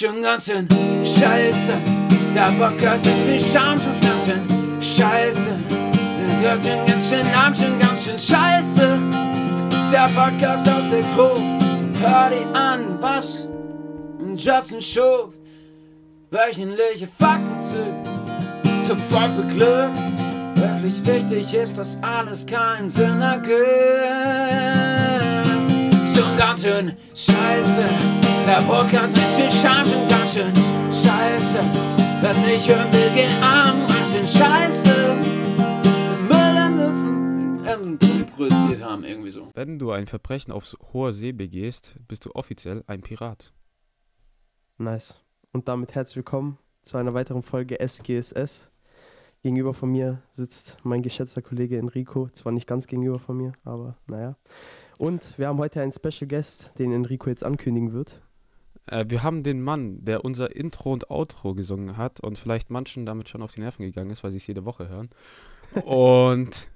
schon ganz schön scheiße. Der Podcast mit viel Charme schon ganz schön scheiße. Der hört schon ganz schön arm, schon ganz schön scheiße. Der Podcast aus der Gruppe, hör die an, was Justin Schuf. Wöchentliche Fakten zu, zum Volk beglückt. Wirklich wichtig ist, dass alles keinen Sinn ergibt. Ganz schön scheiße. Der Podcast mit viel Charme, schon ganz schön scheiße. Lass nicht hören will, geh arm, ganz schön scheiße. Müll produziert haben, irgendwie so. Wenn du ein Verbrechen auf hoher See begehst, bist du offiziell ein Pirat. Nice. Und damit herzlich willkommen zu einer weiteren Folge SGSS. Gegenüber von mir sitzt mein geschätzter Kollege Enrico. Zwar nicht ganz gegenüber von mir, aber naja. Und wir haben heute einen Special Guest, den Enrico jetzt ankündigen wird. Äh, wir haben den Mann, der unser Intro und Outro gesungen hat und vielleicht manchen damit schon auf die Nerven gegangen ist, weil sie es jede Woche hören. Und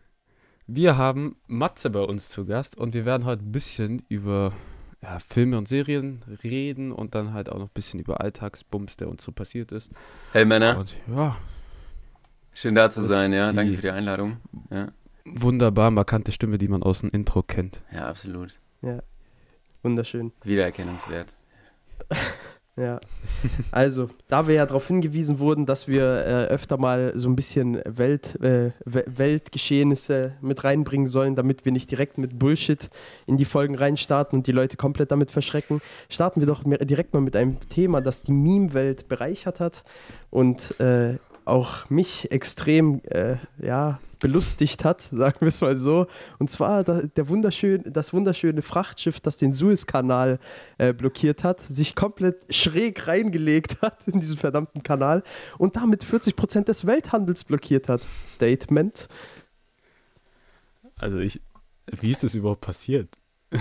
wir haben Matze bei uns zu Gast und wir werden heute ein bisschen über ja, Filme und Serien reden und dann halt auch noch ein bisschen über Alltagsbums, der uns so passiert ist. Hey Männer, Und ja, schön da zu sein, ja. Danke für die Einladung. Ja, wunderbar markante Stimme, die man aus dem Intro kennt. ja absolut. Wunderschön. Wiedererkennungswert. Ja. Also, da wir ja darauf hingewiesen wurden, dass wir äh, öfter mal so ein bisschen Welt, äh, We- Weltgeschehnisse mit reinbringen sollen, damit wir nicht direkt mit Bullshit in die Folgen reinstarten und die Leute komplett damit verschrecken, starten wir doch direkt mal mit einem Thema, das die Meme-Welt bereichert hat und äh, auch mich extrem äh, ja, belustigt hat, sagen wir es mal so. Und zwar der wunderschön, das wunderschöne Frachtschiff, das den Suezkanal äh, blockiert hat, sich komplett schräg reingelegt hat in diesen verdammten Kanal und damit 40% des Welthandels blockiert hat. Statement. Also ich, wie ist das überhaupt passiert?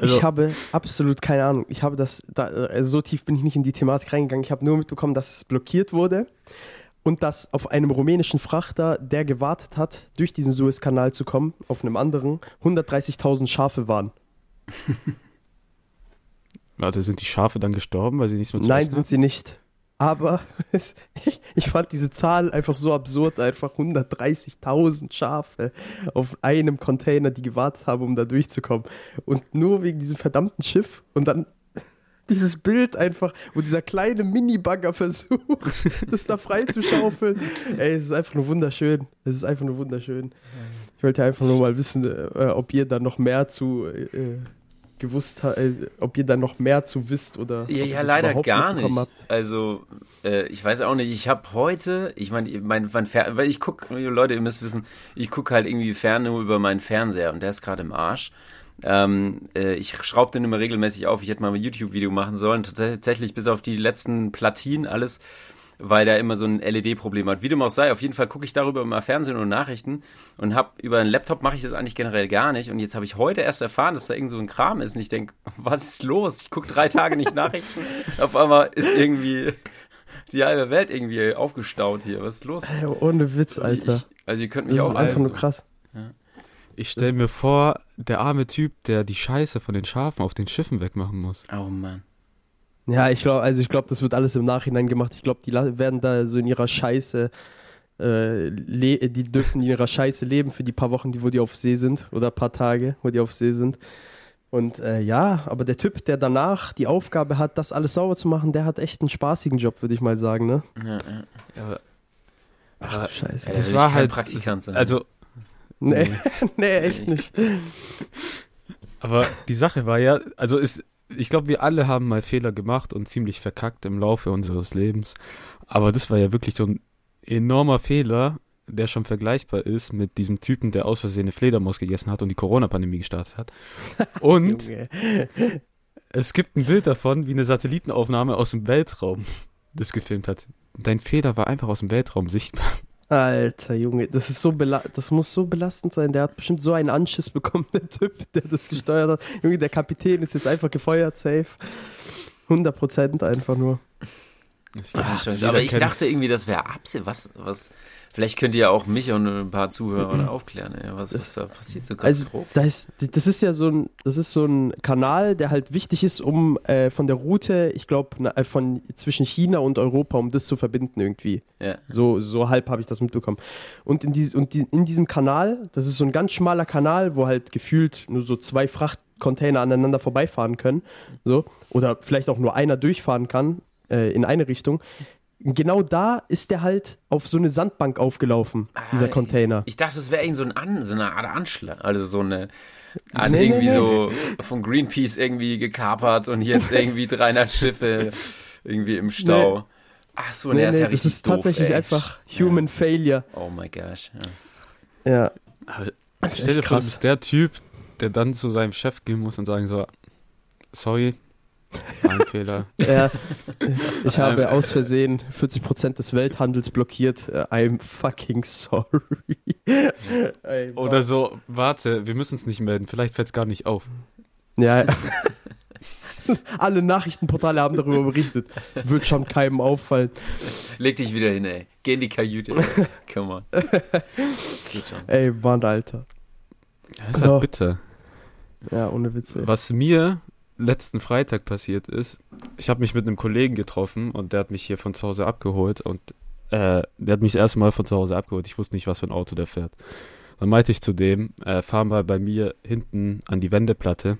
Also- ich habe absolut keine Ahnung. Ich habe das, da, also so tief bin ich nicht in die Thematik reingegangen. Ich habe nur mitbekommen, dass es blockiert wurde und dass auf einem rumänischen Frachter, der gewartet hat, durch diesen Suezkanal zu kommen, auf einem anderen, 130.000 Schafe waren. Also sind die Schafe dann gestorben, weil sie nichts mehr zu Nein, sind sie nicht. Aber es, ich, ich fand diese Zahl einfach so absurd, einfach 130.000 Schafe auf einem Container, die gewartet haben, um da durchzukommen. Und nur wegen diesem verdammten Schiff und dann dieses Bild einfach, wo dieser kleine Mini-Bagger versucht, das da frei zu schaufeln. Ey, es ist einfach nur wunderschön. Es ist einfach nur wunderschön. Ich wollte einfach nur mal wissen, äh, ob ihr da noch mehr zu äh, gewusst habt, äh, ob ihr da noch mehr zu wisst oder. Ja, ja leider gar nicht. habt. Also, äh, ich weiß auch nicht. Ich habe heute, ich meine, mein, mein Fer weil ich gucke, Leute, ihr müsst wissen, ich gucke halt irgendwie fern nur über meinen Fernseher und der ist gerade im Arsch. Ähm, äh, ich schraube den immer regelmäßig auf. Ich hätte mal ein YouTube-Video machen sollen. Tatsächlich bis auf die letzten Platinen alles, weil der immer so ein LED-Problem hat. Wie dem auch sei, auf jeden Fall gucke ich darüber immer Fernsehen und Nachrichten und hab über einen Laptop mache ich das eigentlich generell gar nicht. Und jetzt habe ich heute erst erfahren, dass da irgend so ein Kram ist. Und ich denke, was ist los? Ich gucke drei Tage nicht Nachrichten. Auf einmal ist irgendwie die halbe Welt irgendwie aufgestaut hier. Was ist los? Ey, ohne Witz, Alter. Ich, also ihr könnt das mich ist auch einfach allen nur so- krass. Ich stelle mir vor, der arme Typ, der die Scheiße von den Schafen auf den Schiffen wegmachen muss. Oh Mann. Ja, ich glaube, also ich glaube, das wird alles im Nachhinein gemacht. Ich glaube, die werden da so in ihrer Scheiße, äh, die dürfen in ihrer Scheiße leben für die paar Wochen, die, wo die auf See sind oder paar Tage, wo die auf See sind. Und äh, ja, aber der Typ, der danach die Aufgabe hat, das alles sauber zu machen, der hat echt einen spaßigen Job, würde ich mal sagen, ne? Ja, ja. Ja, Ach Aber du Scheiße. Ja, das war halt. Praktikant sein. Also, Nee, nee, echt nicht. aber die Sache war ja, also ist, ich glaube, wir alle haben mal Fehler gemacht und ziemlich verkackt im Laufe unseres Lebens. Aber das war ja wirklich so ein enormer Fehler, der schon vergleichbar ist mit diesem Typen, der aus Versehen eine Fledermaus gegessen hat und die Corona-Pandemie gestartet hat. Und es gibt ein Bild davon, wie eine Satellitenaufnahme aus dem Weltraum das gefilmt hat. Dein Fehler war einfach aus dem Weltraum sichtbar. Alter Junge, das ist so das muss so belastend sein. Der hat bestimmt so einen Anschiss bekommen, der Typ, der das gesteuert hat. Junge, der Kapitän ist jetzt einfach gefeuert, safe. 100 Prozent einfach nur. Ich jeder scheiße. Aber ich dachte irgendwie, das wäre Absicht. Was, was, vielleicht könnt ihr ja auch mich und ein paar Zuhörer aufklären, ey, was, was da passiert. So Also Katastrophe. da ist, das ist ja so ein, das ist so ein Kanal, der halt wichtig ist, um äh, von der Route, ich glaube, äh, von zwischen China und Europa, um das zu verbinden irgendwie. ja. So, so halb habe ich das mitbekommen. Und, in, dies, und die, in diesem Kanal, das ist so ein ganz schmaler Kanal, wo halt gefühlt nur so zwei Frachtcontainer aneinander vorbeifahren können. So. Oder vielleicht auch nur einer durchfahren kann äh, in eine Richtung. Genau da ist der halt auf so eine Sandbank aufgelaufen, dieser Ah, Container. Ich dachte, das wäre irgend so, ein An, so eine Art Anschlag. Also so eine. An Nee, nee, irgendwie nee. so von Greenpeace irgendwie gekapert und jetzt irgendwie 300 Schiffe irgendwie im Stau. Ach so, nee, Nee, das ist nee, ja das richtig ist tatsächlich doof, ey. einfach Human Failure. Oh my gosh. Ja. Ja. Aber Das ist Stell dir vor, du bist der Typ, der dann zu seinem Chef gehen muss und sagen so, sorry, war ein Fehler. Ja, ich habe aus Versehen 40% des Welthandels blockiert. I'm fucking sorry. Ey, Oder so, warte, wir müssen es nicht melden, vielleicht fällt es gar nicht auf. Ja. Alle Nachrichtenportale haben darüber berichtet. Wird schon keinem auffallen. Leg dich wieder hin, ey. Geh in die Kajüte. Ey. Come on. Geht schon. Ey, Mann, Alter. Das ist So. halt bitter. Ja, ohne Witze. Was mir letzten Freitag passiert ist, ich habe mich mit einem Kollegen getroffen und der hat mich hier von zu Hause abgeholt und äh, der hat mich das erste Mal von zu Hause abgeholt. Ich wusste nicht, was für ein Auto der fährt. Dann meinte ich zu dem, äh, fahr mal bei mir hinten an die Wendeplatte.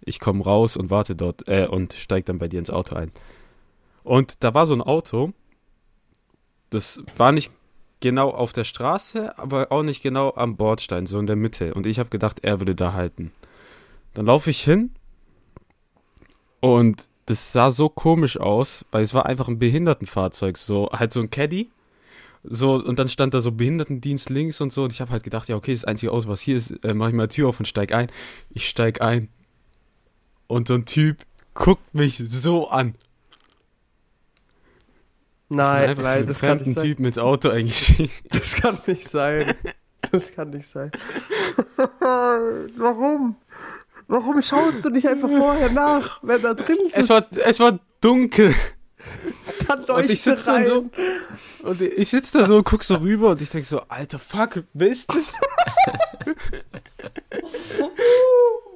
Ich komme raus und warte dort äh, und steig dann bei dir ins Auto ein. Und da war so ein Auto, das war nicht genau auf der Straße, aber auch nicht genau am Bordstein, so in der Mitte. Und ich habe gedacht, er würde da halten. Dann laufe ich hin und das sah so komisch aus, weil es war einfach ein Behindertenfahrzeug, so halt so ein Caddy. So, und dann stand da so Behindertendienst links und so. Und ich habe halt gedacht, ja, okay, das einzige Auto, was hier ist, äh, mach ich mal die Tür auf und steig ein. Ich steig ein. Und so ein Typ guckt mich so an. Nein, nein, das kann nicht sein. Typen ins Auto eingestiegen. Das kann nicht sein. Das kann nicht sein. Warum? Warum schaust du nicht einfach vorher nach, wer da drin sitzt? Es war, es war dunkel. dann Und ich sitze dann so. Und ich sitze da so und guck so rüber und ich denk so, alter fuck, wer ist das?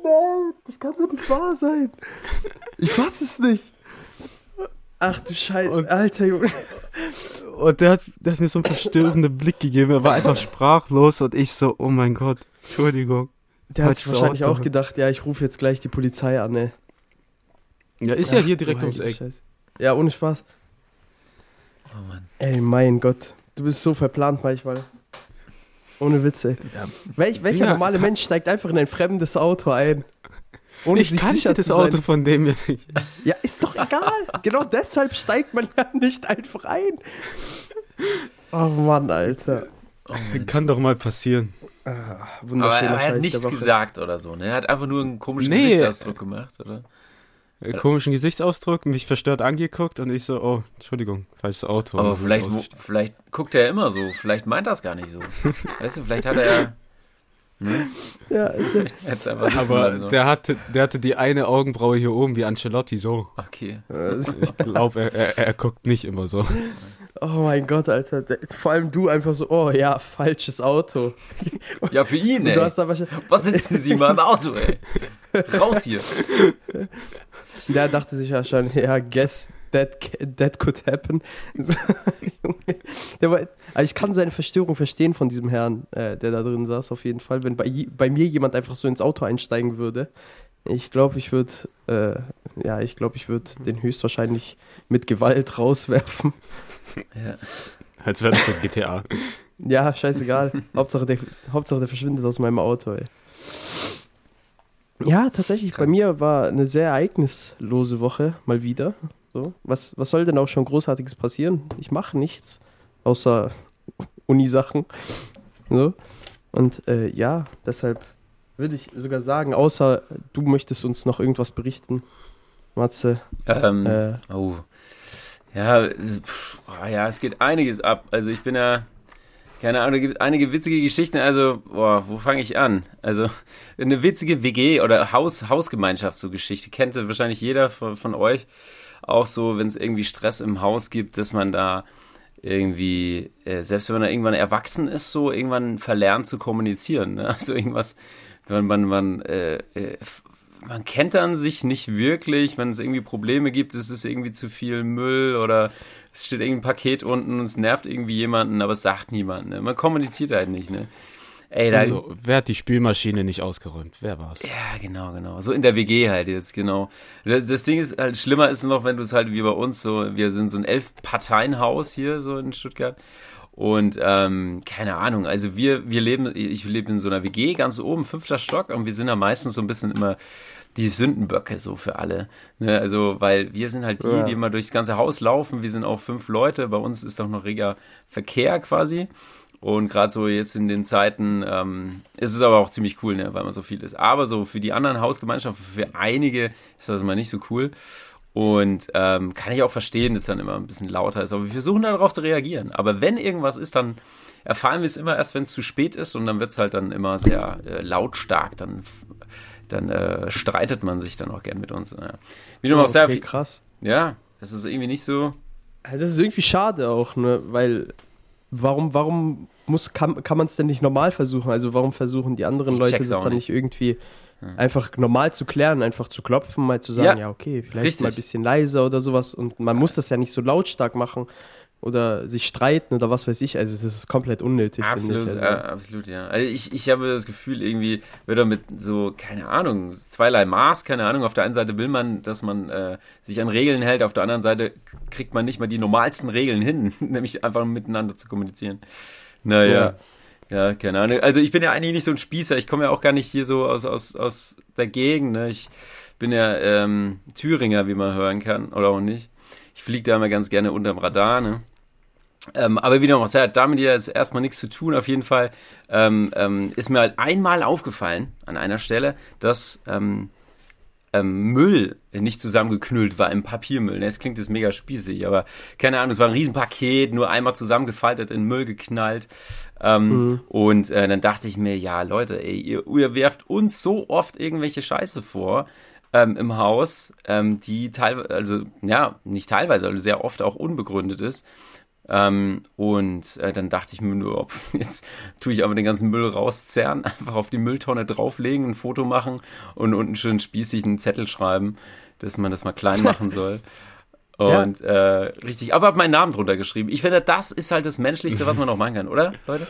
Nein, das kann doch nicht wahr sein. Ich fass es nicht. Ach du Scheiße, Und- Alter Junge. Und der hat, der hat mir so einen verstörenden Blick gegeben. Er war einfach sprachlos und ich so, oh mein Gott, Entschuldigung. Der hat sich wahrscheinlich Auto. auch gedacht, ja, ich rufe jetzt gleich die Polizei an, ey. Ja, ist ja Ach, hier direkt ums Eck. Scheiße. Ja, ohne Spaß. Oh Mann. Ey, mein Gott. Du bist so verplant manchmal. Ohne Witze. Ja. Welch, welcher Ja, normale Mensch steigt einfach in ein fremdes Auto ein? Ohne Ich kannte das zu sein? Auto von dem ja nicht. Ja, ist doch egal. genau deshalb steigt man ja nicht einfach ein. Oh Mann, Alter. Oh Mann. Kann doch mal passieren. Ah, Aber wunderschöner er Scheiß hat nichts gesagt oder so, ne? Er hat einfach nur einen komischen Nee. Gesichtsausdruck gemacht, oder? Äh, Komischen Gesichtsausdruck, mich verstört angeguckt und ich so, oh, Entschuldigung, falsches Auto. Aber vielleicht, wo, vielleicht guckt er immer so, vielleicht meint er es gar nicht so. Weißt du, vielleicht hat er. Ne? Ja. Er einfach sitzen Aber so. der hatte, der hatte die eine Augenbraue hier oben wie Ancelotti so. Okay. Ich glaube, er, er, er guckt nicht immer so. Oh mein Gott, Alter. Vor allem du einfach so, oh ja, falsches Auto. Ja, für ihn, ey. du hast da wahrscheinlich, Was sitzen Sie mal im Auto, ey? Raus hier. der dachte sich wahrscheinlich, ja, guess that, that could happen. Der war, also ich kann seine Verstörung verstehen von diesem Herrn, äh, der da drin saß, auf jeden Fall. Wenn bei, bei mir jemand einfach so ins Auto einsteigen würde, ich glaube, ich würde, äh, ja, ich glaube, ich würde den höchstwahrscheinlich mit Gewalt rauswerfen. Ja. Als wäre das so GTA. Ja, scheißegal. Hauptsache, der, Hauptsache, der verschwindet aus meinem Auto, ey. Ja, tatsächlich, bei mir war eine sehr ereignislose Woche, mal wieder. So. Was, was soll denn auch schon Großartiges passieren? Ich mache nichts, außer Unisachen. So. Und äh, ja, deshalb würde ich sogar sagen, außer du möchtest uns noch irgendwas berichten, Matze. Ähm, Äh, Oh. Ja, pff, oh ja, es geht einiges ab. Also ich bin ja, keine Ahnung, da gibt einige witzige Geschichten. Also, boah, wo fange ich an? Also eine witzige WG oder Haus, Hausgemeinschaft, so Geschichte. Kennt wahrscheinlich jeder von, von euch. auch so, wenn es irgendwie Stress im Haus gibt, dass man da irgendwie, äh, selbst wenn man da irgendwann erwachsen ist, so irgendwann verlernt zu kommunizieren. Ne? Also irgendwas, man, man, man, äh, äh, man kennt dann sich nicht wirklich, wenn es irgendwie Probleme gibt, ist es irgendwie zu viel Müll oder es steht irgendein Paket unten und es nervt irgendwie jemanden, aber es sagt niemand. Ne? Man kommuniziert halt nicht. Ne? Ey, da, also, wer hat die Spülmaschine nicht ausgeräumt? Wer war's? Ja, genau, genau. So in der WG halt jetzt, genau. Das, das Ding ist halt, schlimmer ist noch, wenn du es halt wie bei uns so, wir sind so ein Elf-Parteien-Haus hier so in Stuttgart. Und ähm, keine Ahnung, also wir, wir leben, ich lebe in so einer WG ganz oben, fünfter Stock, und wir sind da meistens so ein bisschen immer die Sündenböcke so für alle. Ne? Also, weil wir sind halt die, ja. die immer durchs ganze Haus laufen. Wir sind auch fünf Leute. Bei uns ist auch noch reger Verkehr quasi. Und gerade so jetzt in den Zeiten ähm, ist es aber auch ziemlich cool, ne, weil man so viel ist. Aber so für die anderen Hausgemeinschaften, für einige ist das mal nicht so cool. Und ähm, kann ich auch verstehen, dass dann immer ein bisschen lauter ist. Aber wir versuchen darauf zu reagieren. Aber wenn irgendwas ist, dann erfahren wir es immer erst, wenn es zu spät ist. Und dann wird es halt dann immer sehr äh, lautstark. Dann, dann äh, streitet man sich dann auch gern mit uns. Ja. Wie du oh, okay, sehr krass. Ja, das ist irgendwie nicht so. Das ist irgendwie schade auch, ne? Weil warum, warum muss, kann, kann man es denn nicht normal versuchen? Also warum versuchen die anderen ich Leute das dann nicht irgendwie. Einfach normal zu klären, einfach zu klopfen, mal zu sagen, ja, ja okay, vielleicht Richtig. mal ein bisschen leiser oder sowas. Und man muss das ja nicht so lautstark machen oder sich streiten oder was weiß ich. Also das ist komplett unnötig. Absolut, ich. Also, äh, absolut, ja. Also ich, ich habe das Gefühl, irgendwie wird er mit so, keine Ahnung, zweierlei Maß, keine Ahnung. Auf der einen Seite will man, dass man äh, sich an Regeln hält, auf der anderen Seite kriegt man nicht mal die normalsten Regeln hin, nämlich einfach miteinander zu kommunizieren. Naja. Ja. Ja, keine Ahnung. Also ich bin ja eigentlich nicht so ein Spießer. Ich komme ja auch gar nicht hier so aus, aus, aus der Gegend. Ne? Ich bin ja ähm, Thüringer, wie man hören kann, oder auch nicht. Ich fliege da immer ganz gerne unterm Radar, ne? Ähm, aber wie noch was, hat damit ja jetzt erstmal nichts zu tun. Auf jeden Fall ähm, ähm, ist mir halt einmal aufgefallen an einer Stelle, dass ähm, Müll nicht zusammengeknüllt war im Papiermüll. Jetzt klingt das mega spießig, aber keine Ahnung, es war ein Riesenpaket, nur einmal zusammengefaltet, in Müll geknallt. Ähm, mhm. Und äh, dann dachte ich mir, ja Leute, ey, ihr, ihr werft uns so oft irgendwelche Scheiße vor ähm, im Haus, ähm, die teilweise, also ja, nicht teilweise, also sehr oft auch unbegründet ist. Ähm, und äh, dann dachte ich mir nur, ob, jetzt tue ich aber den ganzen Müll rauszerren, einfach auf die Mülltonne drauflegen, ein Foto machen und unten schön spießig einen Zettel schreiben, dass man das mal klein machen soll. Und ja. äh, richtig, aber habe meinen Namen drunter geschrieben. Ich finde, das ist halt das Menschlichste, was man noch machen kann, oder, Leute?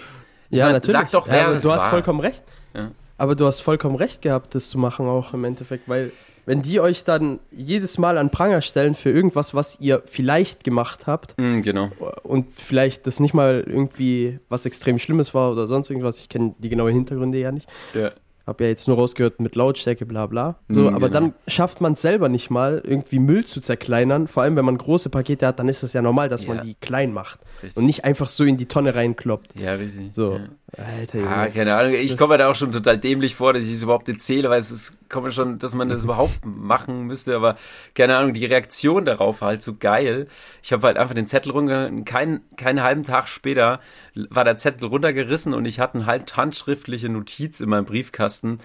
Ich ja, meine, natürlich. Sag doch, wer ja, du hast war. vollkommen recht. Ja. Aber du hast vollkommen recht gehabt, das zu machen auch im Endeffekt, weil wenn die euch dann jedes Mal an Pranger stellen für irgendwas, was ihr vielleicht gemacht habt mm, genau. und vielleicht das nicht mal irgendwie was extrem Schlimmes war oder sonst irgendwas, ich kenne die genauen Hintergründe ja nicht, ja habe ja jetzt nur rausgehört mit Lautstärke, bla bla. So, mm, aber genau. dann schafft man es selber nicht mal, irgendwie Müll zu zerkleinern. Vor allem, wenn man große Pakete hat, dann ist es ja normal, dass ja. man die klein macht. Richtig. Und nicht einfach so in die Tonne reinkloppt. Ja, richtig. So. Ja. Alter, ja, ah, keine Ahnung. Ich komme mir da auch schon total dämlich vor, dass ich es überhaupt erzähle, weil es ist, kommt schon, dass man das überhaupt machen müsste, aber keine Ahnung, die Reaktion darauf war halt so geil. Ich habe halt einfach den Zettel runter, kein, keinen halben Tag später war der Zettel runtergerissen und ich hatte eine halt handschriftliche Notiz in meinem Briefkasten,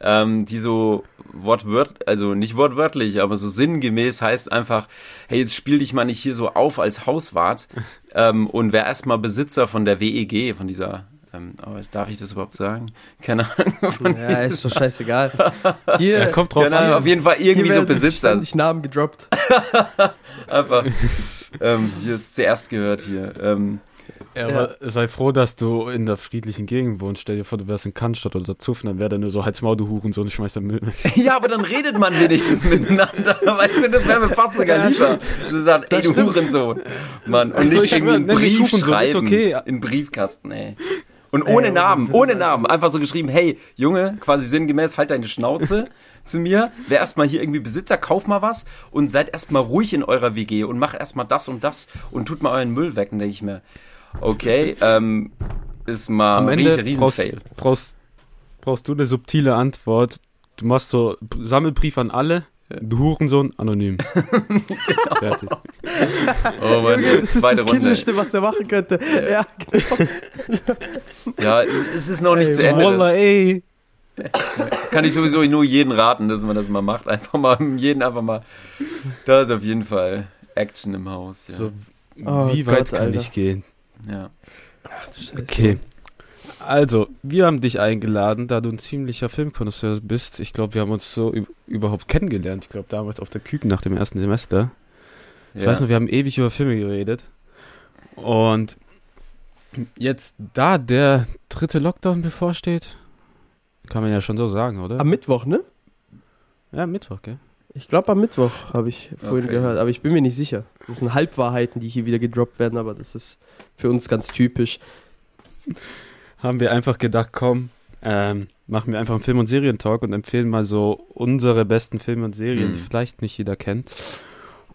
ähm, die so wortwörtlich, also nicht wortwörtlich, aber so sinngemäß heißt einfach, hey, jetzt spiel dich mal nicht hier so auf als Hauswart ähm, und wer erstmal Besitzer von der WEG, von dieser ähm, aber darf ich das überhaupt sagen? Keine Ahnung. ja, ist doch scheißegal. Hier, ja, kommt drauf an. Auf jeden Fall irgendwie so Besitzer. Hier Namen gedroppt. Einfach. ähm, hier ist zuerst gehört hier. Ähm, ja, aber sei froh, dass du in der friedlichen Gegend wohnst. Stell dir vor, du wärst in Cannstatt oder Zuffen, dann wäre da nur so, halt's Maul, du Huren, so und schmeißt der Müll Ja, aber dann redet man wenigstens miteinander. Weißt du, das wäre mir fast sogar lieber. Sie sagt, ey, du Hurensohn. Mann, und also nicht irgendwie einen Brief schreiben. Okay. In Briefkasten, ey. Und ohne ey, Namen, ohne Namen. Einfach so geschrieben, hey, Junge, quasi sinngemäß, halt deine Schnauze zu mir. Wer erstmal hier irgendwie Besitzer, kauf mal was und seid erstmal ruhig in eurer WG und macht erstmal das und das und tut mal euren Müll weg. Und denke ich mir, okay, ähm, ist mal Am Ende riesen brauchst, Fail. Brauchst, brauchst du eine subtile Antwort. Du machst so Sammelbrief an alle. Du Hurensohn, anonym. genau. Fertig. Oh Mann, das ist das Kindischste, was er machen könnte. Ja, ja genau. ja es ist noch nicht ey, zu Ende. Wallah, ey. Kann ich sowieso nur jeden raten, dass man das mal macht. Einfach mal jeden einfach mal Da ist auf jeden Fall Action im Haus. Ja. So, Oh wie weit Gott, kann Alter. ich gehen? ja. Ach, du Scheiße. Okay. Also, wir haben dich eingeladen, da du ein ziemlicher Filmkonnoisseur bist. Ich glaube, wir haben uns so üb- überhaupt kennengelernt. Ich glaube, damals auf der Küken nach dem ersten Semester. Ich ja. weiß noch, wir haben ewig über Filme geredet. Und jetzt, da der dritte Lockdown bevorsteht, kann man ja schon so sagen, oder? Am Mittwoch, ne? ja, Mittwoch, gell? Ich glaube am Mittwoch, habe ich vorhin Okay. gehört, aber ich bin mir nicht sicher. Das sind Halbwahrheiten, die hier wieder gedroppt werden, aber das ist für uns ganz typisch. Haben wir einfach gedacht, komm, ähm, machen wir einfach einen Film- und Serientalk und empfehlen mal so unsere besten Filme und Serien, die Mhm. vielleicht nicht jeder kennt.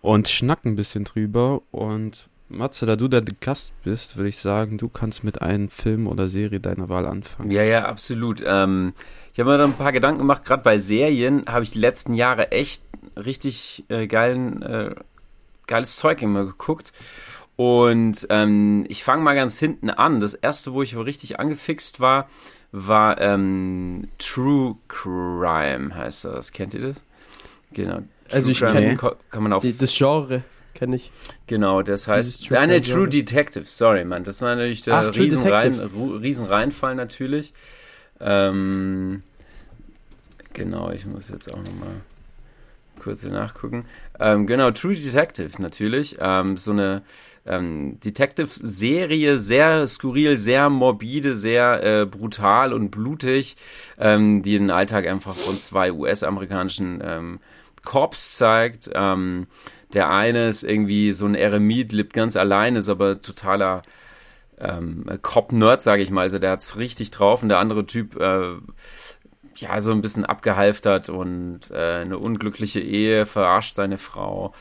Und schnacken ein bisschen drüber. Und Matze, da du der Gast bist, würde ich sagen, du kannst mit einem Film oder Serie deiner Wahl anfangen. Ja, ja, absolut. Ähm, ich habe mir da ein paar Gedanken gemacht. Gerade bei Serien habe ich die letzten Jahre echt richtig äh, geilen, äh, geiles Zeug immer geguckt. Und ähm, ich fange mal ganz hinten an. Das erste, wo ich richtig angefixt war, war ähm, True Crime, heißt das. Kennt ihr das? Genau. True Also ich Crime kenn- ko- kann man auf Die, das Genre kenne ich. Genau, das heißt, True True, eine True. Detective, sorry, Mann. Das war natürlich der Ach, True riesen, Rein, Detective. Ru- riesen Reinfall natürlich. Ähm, genau, ich muss jetzt auch nochmal kurz nachgucken. Ähm, genau, True Detective natürlich. Ähm, so eine ähm, Detective-Serie, sehr skurril, sehr morbide, sehr äh, brutal und blutig, ähm, die den Alltag einfach von zwei US-amerikanischen ähm, Cops zeigt. Ähm, der eine ist irgendwie so ein Eremit, lebt ganz allein, ist aber totaler ähm, Cop-Nerd, sage ich mal. Also der hat's richtig drauf. Und der andere Typ, äh, ja, so ein bisschen abgehalftert und äh, eine unglückliche Ehe, verarscht seine Frau.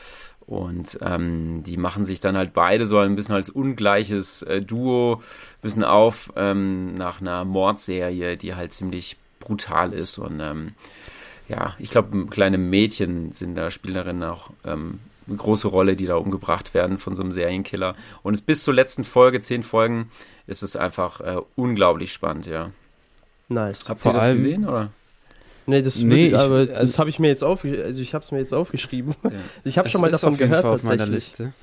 Und ähm, die machen sich dann halt beide so ein bisschen als ungleiches äh, Duo ein bisschen auf ähm, nach einer Mordserie, die halt ziemlich brutal ist. Und ähm, ja, ich glaube, kleine Mädchen sind da Spielerinnen auch ähm, eine große Rolle, die da umgebracht werden von so einem Serienkiller. Und es bis zur letzten Folge, zehn Folgen, ist es einfach äh, unglaublich spannend, ja. Nice. Habt Vor ihr das allem- gesehen, oder? Nee, das Nee, würde- ich- aber also- das habe ich mir jetzt aufgeschrieben. Also ich habe es mir jetzt aufgeschrieben. Ja. Ich habe schon mal davon auf jeden gehört Fall auf meiner. Liste.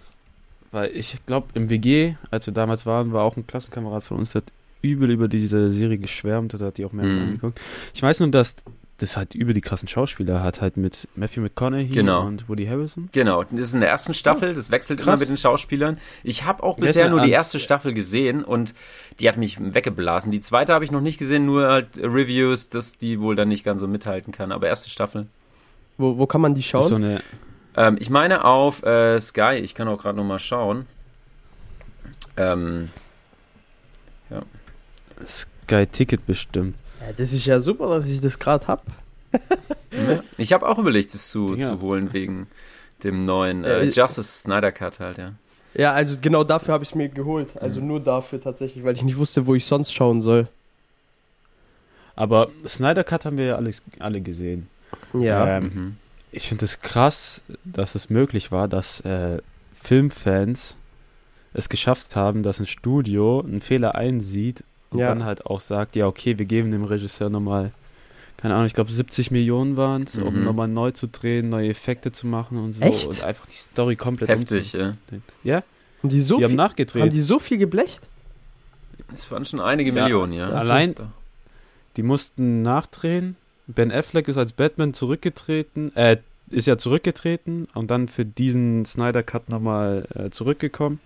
Weil ich glaube, im WG, als wir damals waren, war auch ein Klassenkamerad von uns, der hat übel über diese Serie geschwärmt oder hat die auch mehrmals Mhm. angeguckt. Ich weiß nur, dass das halt über die krassen Schauspieler hat, halt mit Matthew McConaughey Genau. und Woody Harrison. Genau, das ist in der ersten Staffel, das wechselt immer krass. mit den Schauspielern. Ich habe auch bisher nur die erste Staffel gesehen und die hat mich weggeblasen. Die zweite habe ich noch nicht gesehen, nur halt Reviews, dass die wohl dann nicht ganz so mithalten kann. Aber erste Staffel. Wo, wo kann man die schauen? so eine, Ähm, ich meine auf äh, Sky, ich kann auch gerade noch mal schauen. Ähm, Sky Ticket bestimmt. Ja, das ist ja super, dass ich das gerade habe. ich habe auch überlegt, das zu, Dinger. zu holen wegen dem neuen äh, Äh, Justice Snyder Cut halt, ja. Ja, also genau dafür habe ich es mir geholt. Also nur dafür tatsächlich, weil ich nicht wusste, wo ich sonst schauen soll. Aber Snyder Cut haben wir ja alle, alle gesehen. Ja. Ähm, Mhm. Ich finde es krass, dass es möglich war, dass äh, Filmfans es geschafft haben, dass ein Studio einen Fehler einsieht und Ja. dann halt auch sagt, ja, okay, wir geben dem Regisseur nochmal, keine Ahnung, ich glaube 70 Millionen waren es, um Mhm. nochmal neu zu drehen, neue Effekte zu machen und so Echt? und einfach die Story komplett Heftig, ja. Ja, Und die so die haben viel, nachgedreht. haben die so viel geblecht? Es waren schon einige Ja, Millionen, ja. allein- Die mussten nachdrehen. Ben Affleck ist als Batman zurückgetreten, äh, ist ja zurückgetreten und dann für diesen Snyder Cut nochmal äh, zurückgekommen.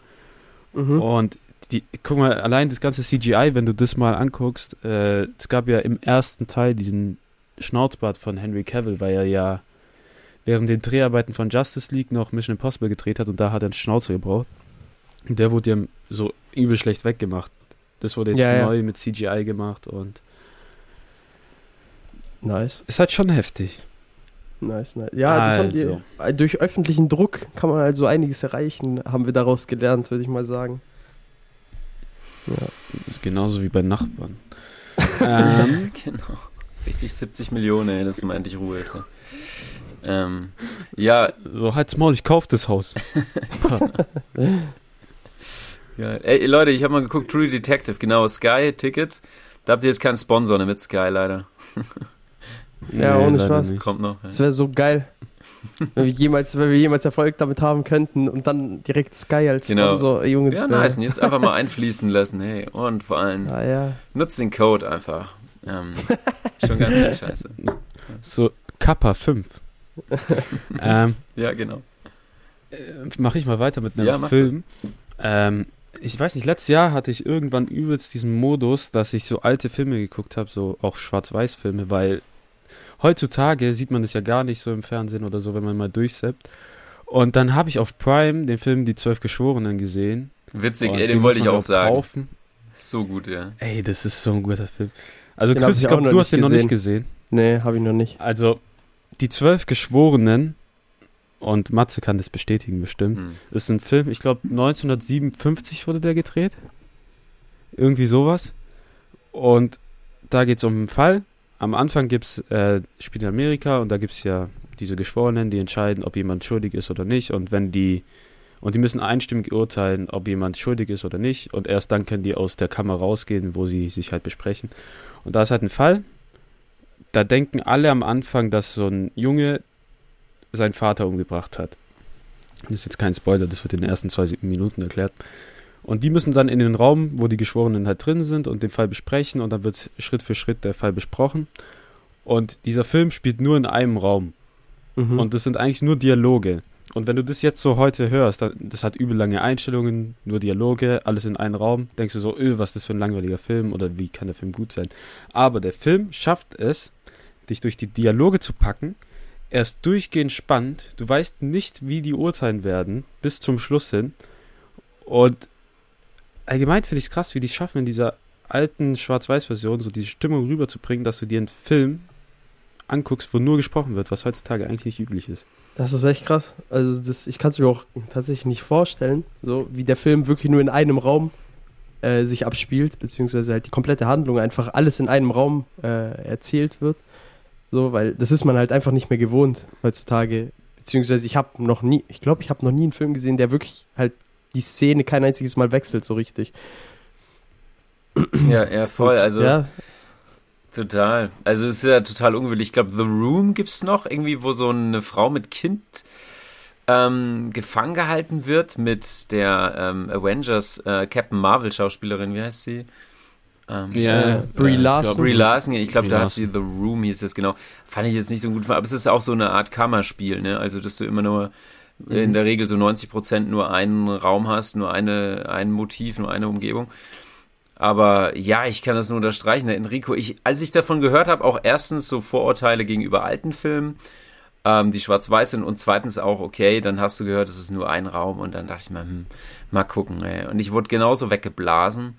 Mhm. Und die, guck mal, allein das ganze CGI, wenn du das mal anguckst, äh, es gab ja im ersten Teil diesen Schnauzbart von Henry Cavill, weil er ja während den Dreharbeiten von Justice League noch Mission Impossible gedreht hat und da hat er einen Schnauzer gebraucht. Und der wurde ja so übel schlecht weggemacht. Das wurde jetzt Ja, ja. neu mit CGI gemacht und Nice, ist halt schon heftig. nice, nice. Ja, das haben Also. die, durch öffentlichen Druck kann man also einiges erreichen, haben wir daraus gelernt, würde ich mal sagen. Ja. Das ist genauso wie bei Nachbarn. ähm, Genau. Richtig 70 Millionen, ey, das meinte ich Ruhe ist. Ja. Ähm, ja, so halt's Maul, ich kauf das Haus. geil. Ey, Leute, ich habe mal geguckt, True Detective, genau, Sky Ticket. Da habt ihr jetzt keinen Sponsor ne, mit Sky leider. Ja, ohne leider Spaß. Kommt noch. Das Ja. wäre so geil. Wenn, wir jemals, wenn wir jemals Erfolg damit haben könnten und dann direkt Sky als Genau. Sponsor, Jungs. Ja, wär- nice. Und jetzt einfach mal einfließen lassen, hey. Und vor allem, Ah, ja. nutzt den Code einfach. Ähm, schon ganz viel Scheiße. So, Kappa 5. ähm, Ja, genau. Mache ich mal weiter mit einem Ja, Film. Ähm, ich weiß nicht, letztes Jahr hatte ich irgendwann übelst diesen Modus, dass ich so alte Filme geguckt habe, so auch Schwarz-Weiß-Filme, weil heutzutage sieht man das ja gar nicht so im Fernsehen oder so, wenn man mal durchseppt. Und dann habe ich auf Prime den Film Die Zwölf Geschworenen gesehen. Witzig, ey, den den wollte ich auch sagen. Kaufen. So gut, ja. Ey, das ist so ein guter Film. Also Den Chris, ich glaube, du hast den noch nicht gesehen. gesehen. Nee, habe ich noch nicht. Also, die Zwölf Geschworenen, und Matze kann das bestätigen bestimmt, Hm. ist ein Film, ich glaube 1957 wurde der gedreht. Irgendwie sowas. Und da geht es um einen Fall. Am Anfang gibt's, äh, spielt in Amerika und da gibt es ja diese Geschworenen, die entscheiden, ob jemand schuldig ist oder nicht. Und wenn die, und die müssen einstimmig urteilen, ob jemand schuldig ist oder nicht. Und erst dann können die aus der Kammer rausgehen, wo sie sich halt besprechen. Und da ist halt ein Fall, da denken alle am Anfang, dass so ein Junge seinen Vater umgebracht hat. Das ist jetzt kein Spoiler, das wird in den ersten zwei Minuten erklärt. Und die müssen dann in den Raum, wo die Geschworenen halt drin sind und den Fall besprechen und dann wird Schritt für Schritt der Fall besprochen. Und dieser Film spielt nur in einem Raum. Mhm. Und das sind eigentlich nur Dialoge. Und wenn du das jetzt so heute hörst, dann, das hat übel lange Einstellungen, nur Dialoge, alles in einem Raum, denkst du so, öh, was ist das für ein langweiliger Film oder wie kann der Film gut sein? Aber der Film schafft es, dich durch die Dialoge zu packen. Er ist durchgehend spannend. Du weißt nicht, wie die urteilen werden, bis zum Schluss hin. Und allgemein finde ich es krass, wie die es schaffen, in dieser alten Schwarz-Weiß-Version so diese Stimmung rüberzubringen, dass du dir einen Film anguckst, wo nur gesprochen wird, was heutzutage eigentlich nicht üblich ist. Das ist echt krass. Also das, ich kann es mir auch tatsächlich nicht vorstellen, so wie der Film wirklich nur in einem Raum äh, sich abspielt, beziehungsweise halt die komplette Handlung einfach alles in einem Raum äh, erzählt wird. So, weil das ist man halt einfach nicht mehr gewohnt heutzutage. Beziehungsweise ich habe noch nie, ich glaube, ich habe noch nie einen Film gesehen, der wirklich halt die Szene kein einziges Mal wechselt so richtig. Ja, ja, voll. Also, ja, total. Also, es ist ja total ungewöhnlich. Ich glaube, The Room gibt's noch, irgendwie, wo so eine Frau mit Kind ähm, gefangen gehalten wird mit der ähm, Avengers äh, Captain Marvel Schauspielerin. Wie heißt sie? Ähm, Äh, Brie ich Larson. Brie Larson, ich glaube, da hat sie The Room, hieß es genau. Fand ich jetzt nicht so gut, aber es ist auch so eine Art Kammerspiel, ne? Also, dass du immer nur in der Regel so 90 Prozent nur einen Raum hast, nur eine, ein Motiv, nur eine Umgebung. Aber ja, ich kann das nur unterstreichen, ne? Enrico. Ich, als ich davon gehört habe, auch erstens so Vorurteile gegenüber alten Filmen, ähm, die schwarz-weiß sind und zweitens auch, okay, dann hast du gehört, es ist nur ein Raum und dann dachte ich mal, hm, mal gucken, ey. Und ich wurde genauso weggeblasen.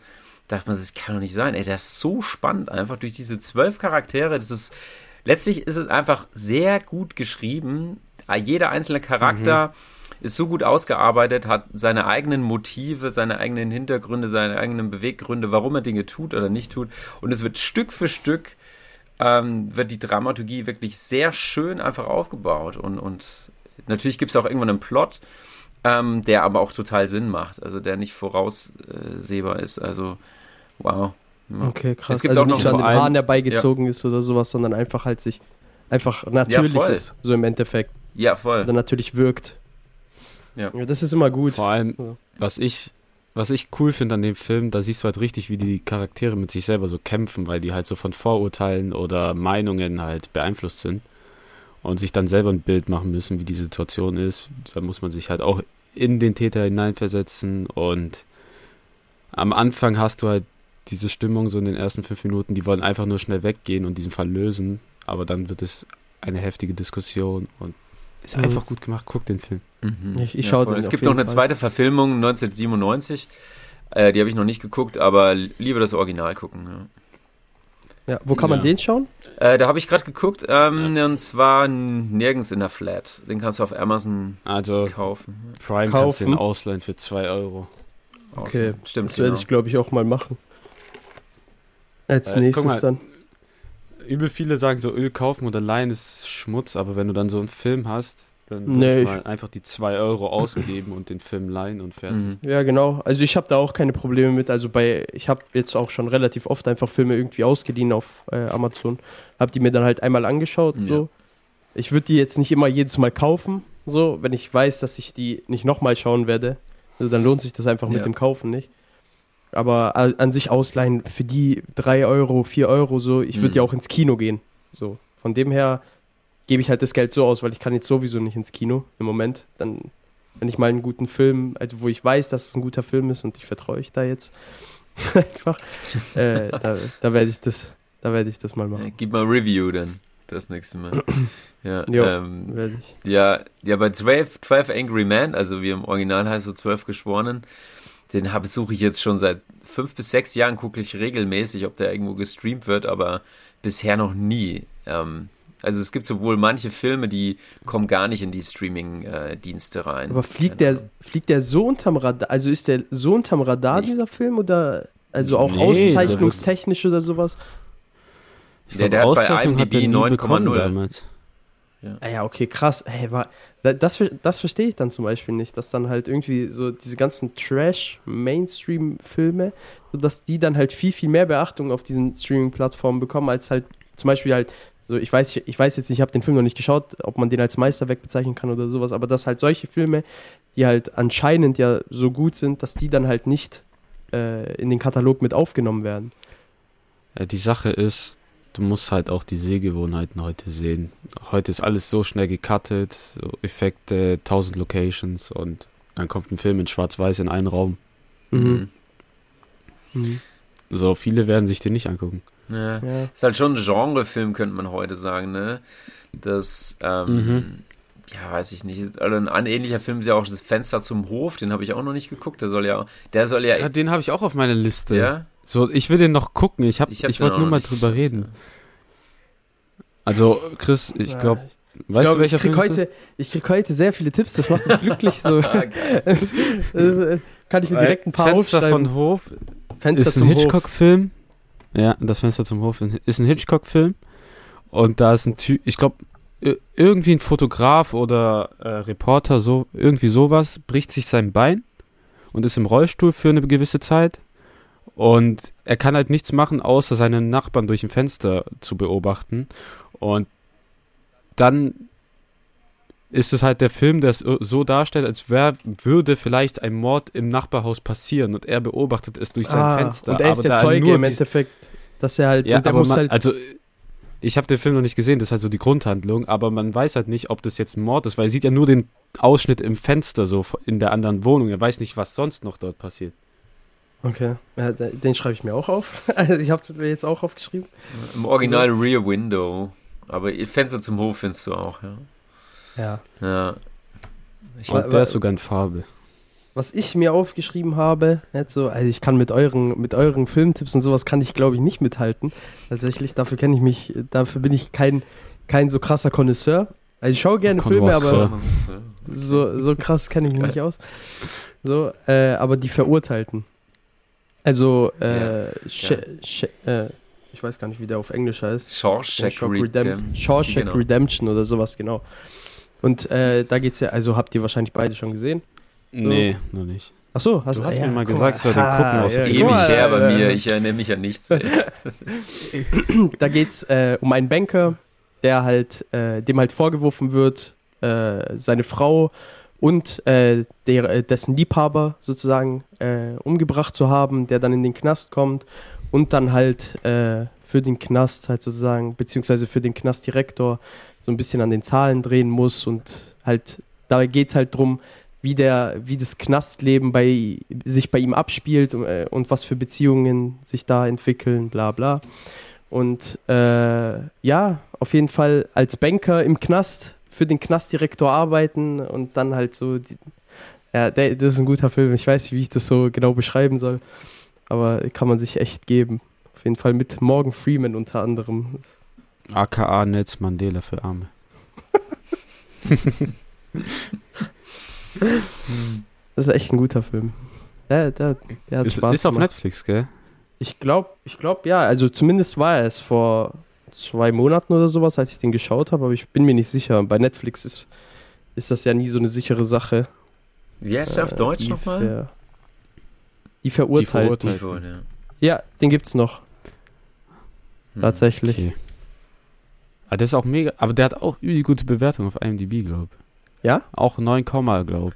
Dachte man, das kann doch nicht sein, ey, der ist so spannend, einfach durch diese zwölf Charaktere, das ist, letztlich ist es einfach sehr gut geschrieben. Jeder einzelne Charakter ist so gut ausgearbeitet, hat seine eigenen Motive, seine eigenen Hintergründe, seine eigenen Beweggründe, warum er Dinge tut oder nicht tut. Und es wird Stück für Stück, ähm, wird die Dramaturgie wirklich sehr schön einfach aufgebaut. Und, und natürlich gibt es auch irgendwann einen Plot, ähm, der aber auch total Sinn macht, also der nicht voraussehbar ist. Also, wow. Ja. okay, krass. Es gibt also auch noch nicht so an den Haaren herbeigezogen ist oder sowas, sondern einfach halt sich einfach natürlich voll. ist, so im Endeffekt. Ja, voll. Oder natürlich wirkt. Ja. das ist immer gut. Vor allem, Ja. was ich, was ich cool finde an dem Film, da siehst du halt richtig, wie die Charaktere mit sich selber so kämpfen, weil die halt so von Vorurteilen oder Meinungen halt beeinflusst sind und sich dann selber ein Bild machen müssen, wie die Situation ist. Da muss man sich halt auch in den Täter hineinversetzen und am Anfang hast du halt diese Stimmung so in den ersten fünf Minuten, die wollen einfach nur schnell weggehen und diesen Fall lösen, aber dann wird es eine heftige Diskussion und ist Mhm. einfach gut gemacht. Guck den Film. Mhm. Ich- ich schau voll. den Es gibt noch eine Fall. zweite Verfilmung, 1997. Äh, die habe ich noch nicht geguckt, aber lieber das Original gucken. Ja, wo kann man Ja. den schauen? Ja. Äh, da habe ich gerade geguckt, ähm, und zwar nirgends in der Flat. Den kannst du auf Amazon Also kaufen. Prime kannst du Kaufen. ausleihen für 2 Euro. Okay, stimmt. Das werde genau. ich, glaube ich, auch mal machen. Als Äh, guck nächstes mal. dann. Übel viele sagen so, Öl kaufen oder leihen ist Schmutz, aber wenn du dann so einen Film hast, dann Nee, ich- mal einfach die 2 Euro ausgeben und den Film leihen und fertig. Mhm. Ja, genau. Also ich habe da auch keine Probleme mit. Also bei, ich habe jetzt auch schon relativ oft einfach Filme irgendwie ausgeliehen auf äh, Amazon. Hab die mir dann halt einmal angeschaut, Ja. so. Ich würde die jetzt nicht immer jedes Mal kaufen, so, wenn ich weiß, dass ich die nicht nochmal schauen werde. Also dann lohnt sich das einfach mit Ja. dem Kaufen nicht. Aber a- an sich ausleihen für die 3 Euro, 4 Euro so, ich würde Mhm. ja auch ins Kino gehen. So, von dem her gebe ich halt das Geld so aus, weil ich kann jetzt sowieso nicht ins Kino im Moment. Dann, wenn ich mal einen guten Film, also wo ich weiß, dass es ein guter Film ist und ich vertraue ich da jetzt einfach, äh, da, da werde ich das, da werde ich das mal Ja, machen. gib mal Review dann. Das nächste Mal. Ja, Jo. ähm, Werde ich. ja, ja, bei 12, 12 Angry Men, also wie im Original heißt so 12 Geschworenen, den besuche ich jetzt schon seit fünf bis sechs Jahren, gucke ich regelmäßig, ob der irgendwo gestreamt wird, aber bisher noch nie. Ähm, also es gibt sowohl manche Filme, die kommen gar nicht in die Streaming-Dienste rein. Aber fliegt der, fliegt der so unterm Radar, also ist der so unterm Radar, ich, dieser Film, oder also auch nee, auszeichnungstechnisch oder sowas? Ich der, glaube, der hat bei IMDb 9,0. Ja. Ah ja, okay, krass. Hey, war, das, das verstehe ich dann zum Beispiel nicht, dass dann halt irgendwie so diese ganzen Trash-Mainstream-Filme, dass die dann halt viel, viel mehr Beachtung auf diesen Streaming-Plattformen bekommen, als halt zum Beispiel halt, so ich weiß, ich weiß jetzt nicht, ich habe den Film noch nicht geschaut, ob man den als Meisterwerk bezeichnen kann oder sowas, aber dass halt solche Filme, die halt anscheinend ja so gut sind, dass die dann halt nicht äh, in den Katalog mit aufgenommen werden. Die Sache ist, du musst halt auch die Sehgewohnheiten heute sehen. Heute ist alles so schnell gecuttet, so Effekte, 1000 Locations und dann kommt ein Film in Schwarz-Weiß in einen Raum. Mhm. Mhm. So viele werden sich den nicht angucken. Ja. Ja. Ist halt schon ein Genrefilm, könnte man heute sagen, ne? Das, ähm, Mhm. ja, weiß ich nicht. Also ein, ein ähnlicher Film ist ja auch das Fenster zum Hof, den habe ich auch noch nicht geguckt. Der soll ja, der soll ja, Ja, den habe ich auch auf meiner Liste. ja, So, ich will den noch gucken. Ich, hab, Ich ich, wollte nur mal drüber reden. Also, Chris, ich glaube, Ich weißt glaub, du, welcher ich krieg Film heute, ich krieg heute sehr viele Tipps, das macht mich glücklich. So. Das, das, äh, kann ich mir direkt ein paar Fenster aufschreiben. von Hof Fenster ist ein. Hitchcock-Film. Ja, das Fenster zum Hof ist ein Hitchcock-Film. Und da ist ein Typ, ich glaube, irgendwie ein Fotograf oder äh, Reporter, so irgendwie sowas, bricht sich sein Bein und ist im Rollstuhl für eine gewisse Zeit. Und er kann halt nichts machen, außer seine Nachbarn durch ein Fenster zu beobachten. Und dann ist es halt der Film, der es so darstellt, als wär, würde vielleicht ein Mord im Nachbarhaus passieren und er beobachtet es durch sein Ah, Fenster. Und er ist aber der Zeuge nur im Endeffekt, dass er halt, Ja, aber muss man, halt, also ich habe den Film noch nicht gesehen, das ist halt so die Grundhandlung, aber man weiß halt nicht, ob das jetzt ein Mord ist, weil er sieht ja nur den Ausschnitt im Fenster so in der anderen Wohnung. Er weiß nicht, was sonst noch dort passiert. Okay, ja, den schreibe ich mir auch auf. Also ich habe es mir jetzt auch aufgeschrieben. Im Original Rear Window. Aber Fenster zum Hof findest du auch, ja. Ja. Ja. Ich, Und der ist sogar in Farbe. Was ich mir aufgeschrieben habe, nicht so, also ich kann mit euren, mit euren Filmtipps und sowas kann ich glaube ich nicht mithalten. Tatsächlich, dafür kenne ich mich, dafür bin ich kein, kein so krasser Connoisseur. Also ich schaue gerne Filme, aber so, so krass kenne ich mich nicht aus. So, äh, aber die Verurteilten. Also, äh, Ja, Sh Sh äh, ich weiß gar nicht, wie der auf Englisch heißt. Shawshank Shawshank Redemption. Redemption, Shawshank Genau. Redemption oder sowas, genau. Und äh, da geht's ja, also habt ihr wahrscheinlich beide schon gesehen. Nee, noch nicht. Ach so, hast Du du hast ja, mir mal gesagt, soll den gucken aus ja, dem Ewig mal, her bei äh, mir, ich erinnere mich an nichts. Da geht's äh, um einen Banker, der halt, äh, dem halt vorgeworfen wird, äh, seine Frau und äh, der, äh, dessen Liebhaber sozusagen äh, umgebracht zu haben, der dann in den Knast kommt und dann halt äh, für den Knast halt sozusagen, beziehungsweise für den Knastdirektor so ein bisschen an den Zahlen drehen muss und halt, da geht's halt drum, wie der, wie das Knastleben bei sich bei ihm abspielt äh, und was für Beziehungen sich da entwickeln, bla bla. Und äh, ja, auf jeden Fall als Banker im Knast für den Knastdirektor arbeiten und dann halt so. Die, ja, der, das ist ein guter Film. Ich weiß nicht, wie ich das so genau beschreiben soll, aber kann man sich echt geben. Auf jeden Fall mit Morgan Freeman unter anderem. AKA Netz Mandela für Arme. Das ist echt ein guter Film. Der, der, der hat Ist, Spaß ist auf gemacht. Netflix, gell? Ich glaube, ich glaube ja. Also zumindest war er es vor zwei Monaten oder sowas, als ich den geschaut habe, aber ich bin mir nicht sicher. Bei Netflix ist, ist das ja nie so eine sichere Sache. Wie heißt der auf Äh, Deutsch nochmal? Ver- Die verurteilt. Die Verurteilt. ja. Ja, den gibt's noch, Hm. tatsächlich. Okay. Ah, der ist auch mega, aber der hat auch übel gute Bewertung auf IMDb, glaub. Ja? Auch 9, glaub.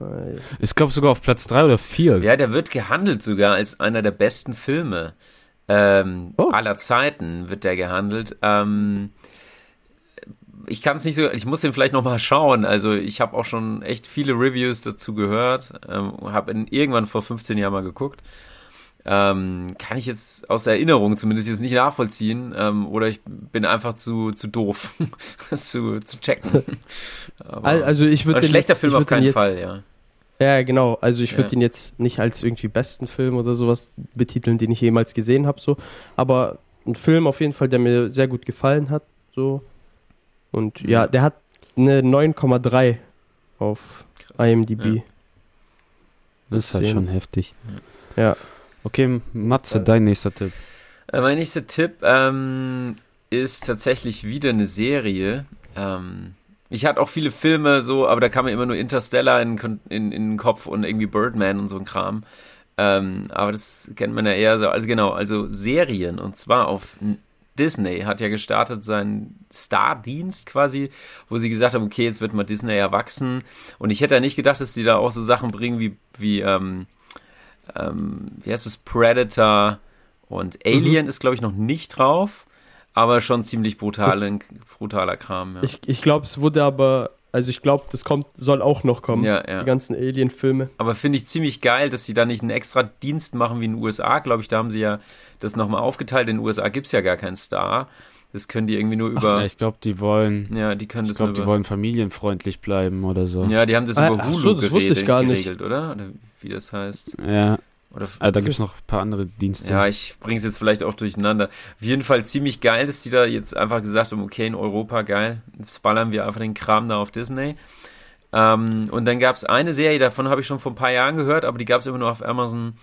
Äh, Ich glaube sogar auf Platz 3 oder 4. Ja, der wird gehandelt sogar als einer der besten Filme ähm, Oh. aller Zeiten wird der gehandelt. Ähm, ich kann es nicht so, ich muss den vielleicht noch mal schauen. Also ich habe auch schon echt viele Reviews dazu gehört, ähm, habe irgendwann vor 15 Jahren mal geguckt. Ähm, kann ich jetzt aus Erinnerung zumindest jetzt nicht nachvollziehen ähm, oder ich bin einfach zu, zu doof, das zu, zu checken. Aber Al- Also ich würde schlechter jetzt, Film auf keinen jetzt, Fall, ja. Ja, genau. Also ich würde Ja. den jetzt nicht als irgendwie besten Film oder sowas betiteln, den ich jemals gesehen habe, so. Aber ein Film auf jeden Fall, der mir sehr gut gefallen hat, so. Und Mhm. ja, der hat eine 9,3 auf Krass. IMDb. Ja. das ist halt schon heftig. Ja. Okay, Matze, dein nächster Tipp. Äh, Mein nächster Tipp ähm, ist tatsächlich wieder eine Serie. Ähm, ich hatte auch viele Filme so, aber da kam mir immer nur Interstellar in, in, in den Kopf und irgendwie Birdman und so ein Kram. Ähm, aber das kennt man ja eher so. Also genau, also Serien und zwar auf Disney hat ja gestartet seinen Stardienst quasi, wo sie gesagt haben, okay, jetzt wird mal Disney erwachsen. Und ich hätte ja nicht gedacht, dass die da auch so Sachen bringen wie, wie, ähm, ähm, wie heißt es, Predator und Alien ist, glaube ich, noch nicht drauf, aber schon ziemlich brutale, brutaler Kram. Ja. Ich, ich glaube, es wurde aber, also ich glaube, das kommt, soll auch noch kommen. Ja, ja. Die ganzen Alien-Filme. Aber finde ich ziemlich geil, dass sie da nicht einen extra Dienst machen wie in den USA. Glaube ich, da haben sie ja das nochmal aufgeteilt. In den USA gibt es ja gar keinen Star. Das können die irgendwie nur über. Ja, ich glaube, die wollen, ja, die können ich das glaube, nur die wollen familienfreundlich bleiben oder so. Ja, die haben das Ah, über ach Hulu so, das wusste ich geregelt, gar nicht. geregelt, oder? Oder wie das heißt. Ja, Oder also da gibt es noch ein paar andere Dienste. Ja, ich bring's jetzt vielleicht auch durcheinander. Auf jeden Fall ziemlich geil, dass die da jetzt einfach gesagt haben, okay, in Europa, geil, jetzt ballern wir einfach den Kram da auf Disney. Ähm, und dann gab's eine Serie, davon habe ich schon vor ein paar Jahren gehört, aber die gab's immer nur auf Amazon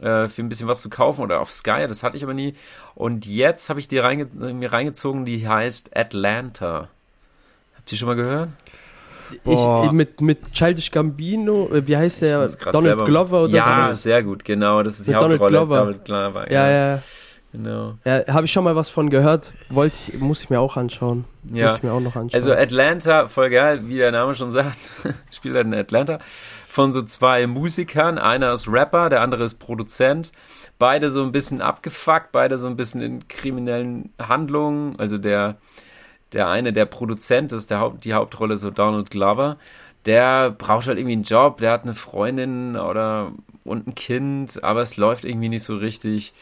äh, für ein bisschen was zu kaufen oder auf Sky, das hatte ich aber nie. Und jetzt habe ich die reinge mir reingezogen, die heißt Atlanta. Habt ihr schon mal gehört? Boah. Ich, mit, mit Childish Gambino, äh, wie heißt der? Donald selber- Glover oder ja, sowas? sehr gut, genau, das ist die Mit Donald Hauptrolle. Glover. Donald Glover, Ja, ja, Genau. ja. Habe ich schon mal was von gehört. Wollte ich, muss ich mir auch anschauen. Ja. Muss ich mir auch noch anschauen. Also Atlanta, voll geil, wie der Name schon sagt, spielt halt in Atlanta, von so zwei Musikern. Einer ist Rapper, der andere ist Produzent. Beide so ein bisschen abgefuckt, beide so ein bisschen in kriminellen Handlungen. Also der, der eine, der Produzent ist der Haupt, die Hauptrolle, so Donald Glover. Der braucht halt irgendwie einen Job, der hat eine Freundin oder und ein Kind, aber es läuft irgendwie nicht so richtig.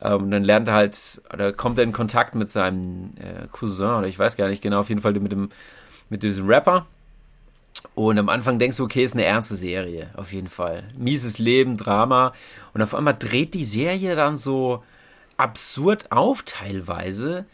Ähm, dann lernt er halt, oder kommt er in Kontakt mit seinem äh, Cousin, oder ich weiß gar nicht genau, auf jeden Fall mit dem, mit diesem Rapper. Und am Anfang denkst du, okay, ist eine ernste Serie, auf jeden Fall. Mieses Leben, Drama. Und auf einmal dreht die Serie dann so absurd auf, teilweise.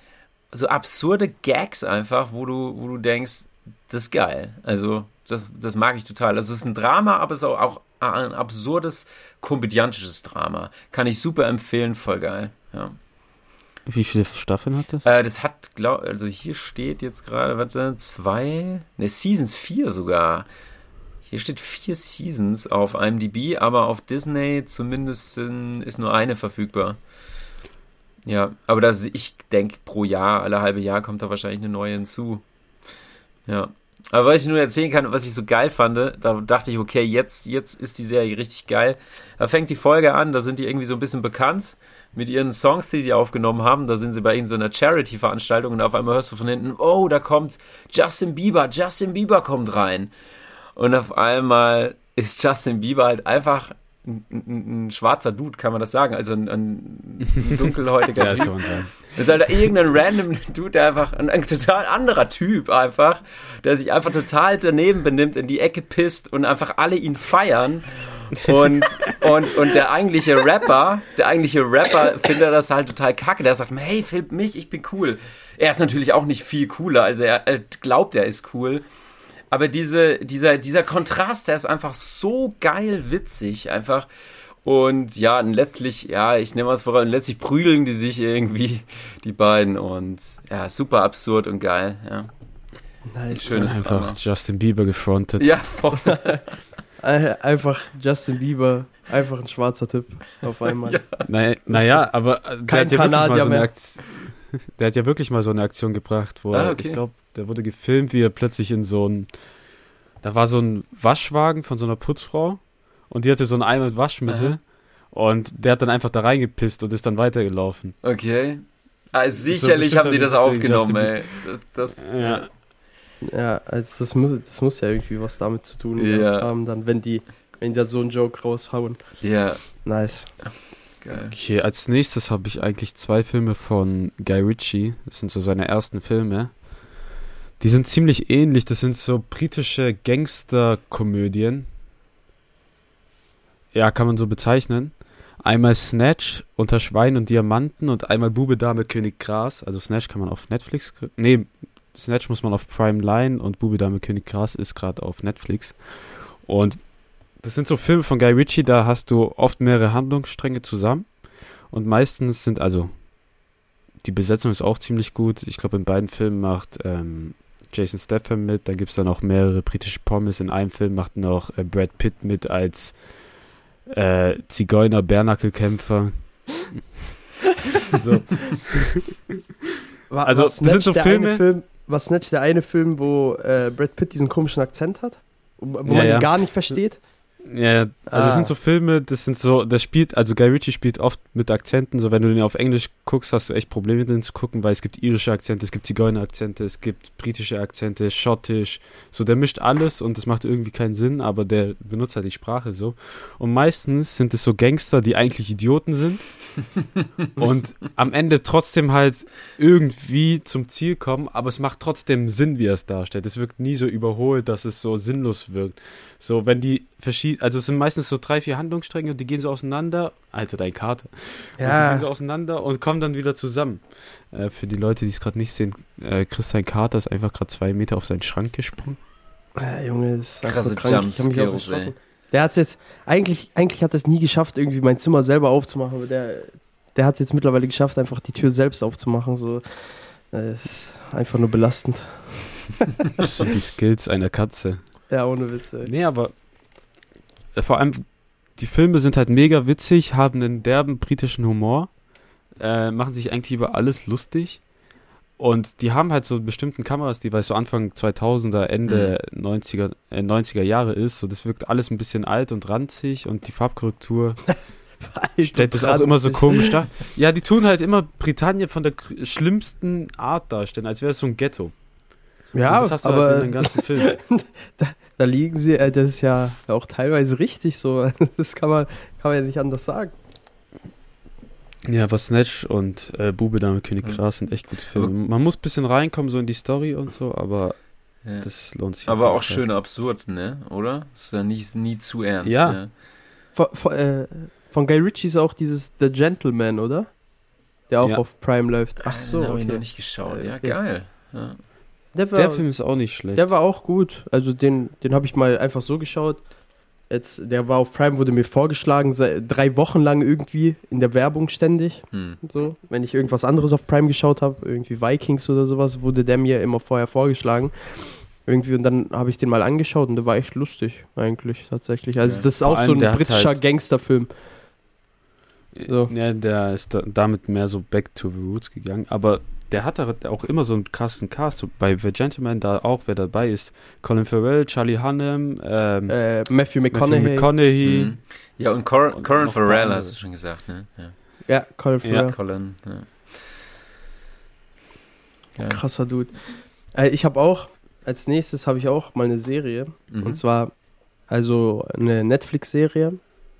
So absurde Gags einfach, wo du, wo du denkst, das ist geil. Also, das, das mag ich total. Also, es ist ein Drama, aber es ist auch, auch ein absurdes, komödiantisches Drama. Kann ich super empfehlen, voll geil. Ja. Wie viele Staffeln hat das? Äh, das hat, glaub, also hier steht jetzt gerade, warte, zwei, ne, Seasons vier sogar. Hier steht vier Seasons auf IMDb, aber auf Disney zumindest ist nur eine verfügbar. Ja, aber das, ich denke, pro Jahr, alle halbe Jahr kommt da wahrscheinlich eine neue hinzu. Ja. Aber was ich nur erzählen kann, was ich so geil fand, da dachte ich, okay, jetzt, jetzt ist die Serie richtig geil. Da fängt die Folge an, da sind die irgendwie so ein bisschen bekannt mit ihren Songs, die sie aufgenommen haben. Da sind sie bei irgendeiner Charity-Veranstaltung und auf einmal hörst du von hinten, oh, da kommt Justin Bieber, Justin Bieber kommt rein. Und auf einmal ist Justin Bieber halt einfach ein, ein, ein schwarzer Dude, kann man das sagen? Also ein, ein dunkelhäutiger ja, das kann man sagen. Das ist halt irgendein random Dude, der einfach, ein, ein total anderer Typ einfach, der sich einfach total daneben benimmt, in die Ecke pisst und einfach alle ihn feiern. Und, und, und der eigentliche Rapper, der eigentliche Rapper findet das halt total kacke. Der sagt, hey, filmt mich, ich bin cool. Er ist natürlich auch nicht viel cooler, also er glaubt, er ist cool. Aber diese, dieser, dieser Kontrast, der ist einfach so geil witzig, einfach. Und ja, und letztlich, ja, ich nehme was voran, letztlich prügeln die sich irgendwie, die beiden. Und ja, super absurd und geil, ja. Nice. Schönes Einfach Drama. Justin Bieber gefrontet. Ja, voll. Einfach Justin Bieber, einfach ein schwarzer Typ auf einmal. Ja. Naja, naja aber äh, der Kein hat ja wirklich mal Kanadier so eine. Aktion. der hat ja wirklich mal so eine Aktion gebracht, wo Ah, er, okay. ich glaube, der wurde gefilmt, wie er plötzlich in so ein, da war so ein Waschwagen von so einer Putzfrau und die hatte so einen Eimer mit Waschmittel Aha. und der hat dann einfach da reingepisst und ist dann weitergelaufen. Okay. Ah, So sicherlich bestimmt haben die das aufgenommen, ey. Das, das, Ja. Ja, also das muss, das muss ja irgendwie was damit zu tun Ja. haben, dann, wenn die, wenn die da so einen Joke raushauen. ja, Nice. Geil. Okay, als nächstes habe ich eigentlich zwei Filme von Guy Ritchie. Das sind so seine ersten Filme. Die sind ziemlich ähnlich. Das sind so britische Gangsterkomödien. Ja, kann man so bezeichnen. Einmal Snatch unter Schwein und Diamanten und einmal Bube, Dame, König Gras. Also Snatch kann man auf Netflix. Nee, Snatch muss man auf Prime Line und Bube, Dame, König Gras ist gerade auf Netflix. Und das sind so Filme von Guy Ritchie, da hast du oft mehrere Handlungsstränge zusammen. Und meistens sind, also, die Besetzung ist auch ziemlich gut. Ich glaube, in beiden Filmen macht ähm, Jason Statham mit. Dann gibt es dann auch mehrere britische Pommes. In einem Film macht noch äh, Brad Pitt mit als äh, Zigeuner Bärnackelkämpfer. so. Also, das sind so Filme- Film, war Snatch der eine Film, wo äh, Brad Pitt diesen komischen Akzent hat? Wo, wo Ja, man ja. ihn gar nicht versteht? Ja, also Ah. es sind so Filme, das sind so, das spielt, also Guy Ritchie spielt oft mit Akzenten, so wenn du den auf Englisch guckst, hast du echt Probleme den zu gucken, weil es gibt irische Akzente, es gibt Zigeuner-Akzente, es gibt britische Akzente, schottisch, so der mischt alles und das macht irgendwie keinen Sinn, aber der benutzt halt die Sprache so. Und meistens sind es so Gangster, die eigentlich Idioten sind und am Ende trotzdem halt irgendwie zum Ziel kommen, aber es macht trotzdem Sinn, wie er es darstellt. Es wirkt nie so überholt, dass es so sinnlos wirkt. So, wenn die verschieden, also es sind meistens so drei, vier Handlungsstränge und die gehen so auseinander. Alter, deine Karte. Und die gehen so auseinander und kommen dann wieder zusammen. Äh, für die Leute, die es gerade nicht sehen, äh, Christian Kater ist einfach gerade zwei Meter auf seinen Schrank gesprungen. Ja, Junge, das ist Krasse krank. Ich hab mich auch. Der hat es jetzt, eigentlich, eigentlich hat es nie geschafft, irgendwie mein Zimmer selber aufzumachen, aber der, der hat es jetzt mittlerweile geschafft, einfach die Tür selbst aufzumachen. So. Das ist einfach nur belastend. Das sind die Skills einer Katze. Ja, ohne Witz, ey. Nee, aber äh, vor allem, die Filme sind halt mega witzig, haben einen derben britischen Humor, äh, machen sich eigentlich über alles lustig. Und die haben halt so bestimmten Kamerastil, weil es so Anfang 2000er, Ende 90er, äh, 90er Jahre ist. So, das wirkt alles ein bisschen alt und ranzig und die Farbkorrektur stellt das auch immer so komisch dar. Ja, die tun halt immer Britannien von der schlimmsten Art darstellen, als wäre es so ein Ghetto. Ja, und das hast du aber halt in den ganzen Film. da liegen sie, äh, das ist ja auch teilweise richtig so. Das kann man, kann man ja nicht anders sagen. Ja, aber Snatch und äh, Bube Dame König Ja. Gras sind echt gute Filme. Man muss ein bisschen reinkommen, so in die Story und so, aber Ja. das lohnt sich. Aber auch Fall. schön absurd, ne? Oder? Ist ja nie, nie zu ernst. Ja. Von, von, äh, von Guy Ritchie ist auch dieses The Gentleman, oder? Der auch Ja. auf Prime läuft. Ach so, Den habe ich noch okay. nicht geschaut. Ja, Okay. geil. Ja. Der war, Der Film ist auch nicht schlecht. der war auch gut. Also den, den habe ich mal einfach so geschaut. Jetzt, der war auf Prime, wurde mir vorgeschlagen, drei Wochen lang irgendwie in der Werbung ständig. Hm. So, wenn ich irgendwas anderes auf Prime geschaut habe, irgendwie Vikings oder sowas, wurde der mir immer vorher vorgeschlagen. Irgendwie, und dann habe ich den mal angeschaut und der war echt lustig, eigentlich, tatsächlich. Also, Ja. das ist auch so ein britischer halt- Gangsterfilm. so. Ja, der ist da, damit mehr so back to the roots gegangen. Aber der hat da auch immer so einen krassen Cast. So bei The Gentleman da auch, wer dabei ist. Colin Farrell, Charlie Hunnam, ähm, Äh, Matthew Matthew McConaughey. McConaughey. Mhm. Ja, und Cor Und paar Farrell hast du schon gesagt, ne? Ja. Ja, Colin Ja. Farrell. Colin, ja. Ja. Krasser Dude. Äh, ich habe auch, als nächstes habe ich auch mal eine Serie. Mhm. Und zwar, also eine Netflix-Serie.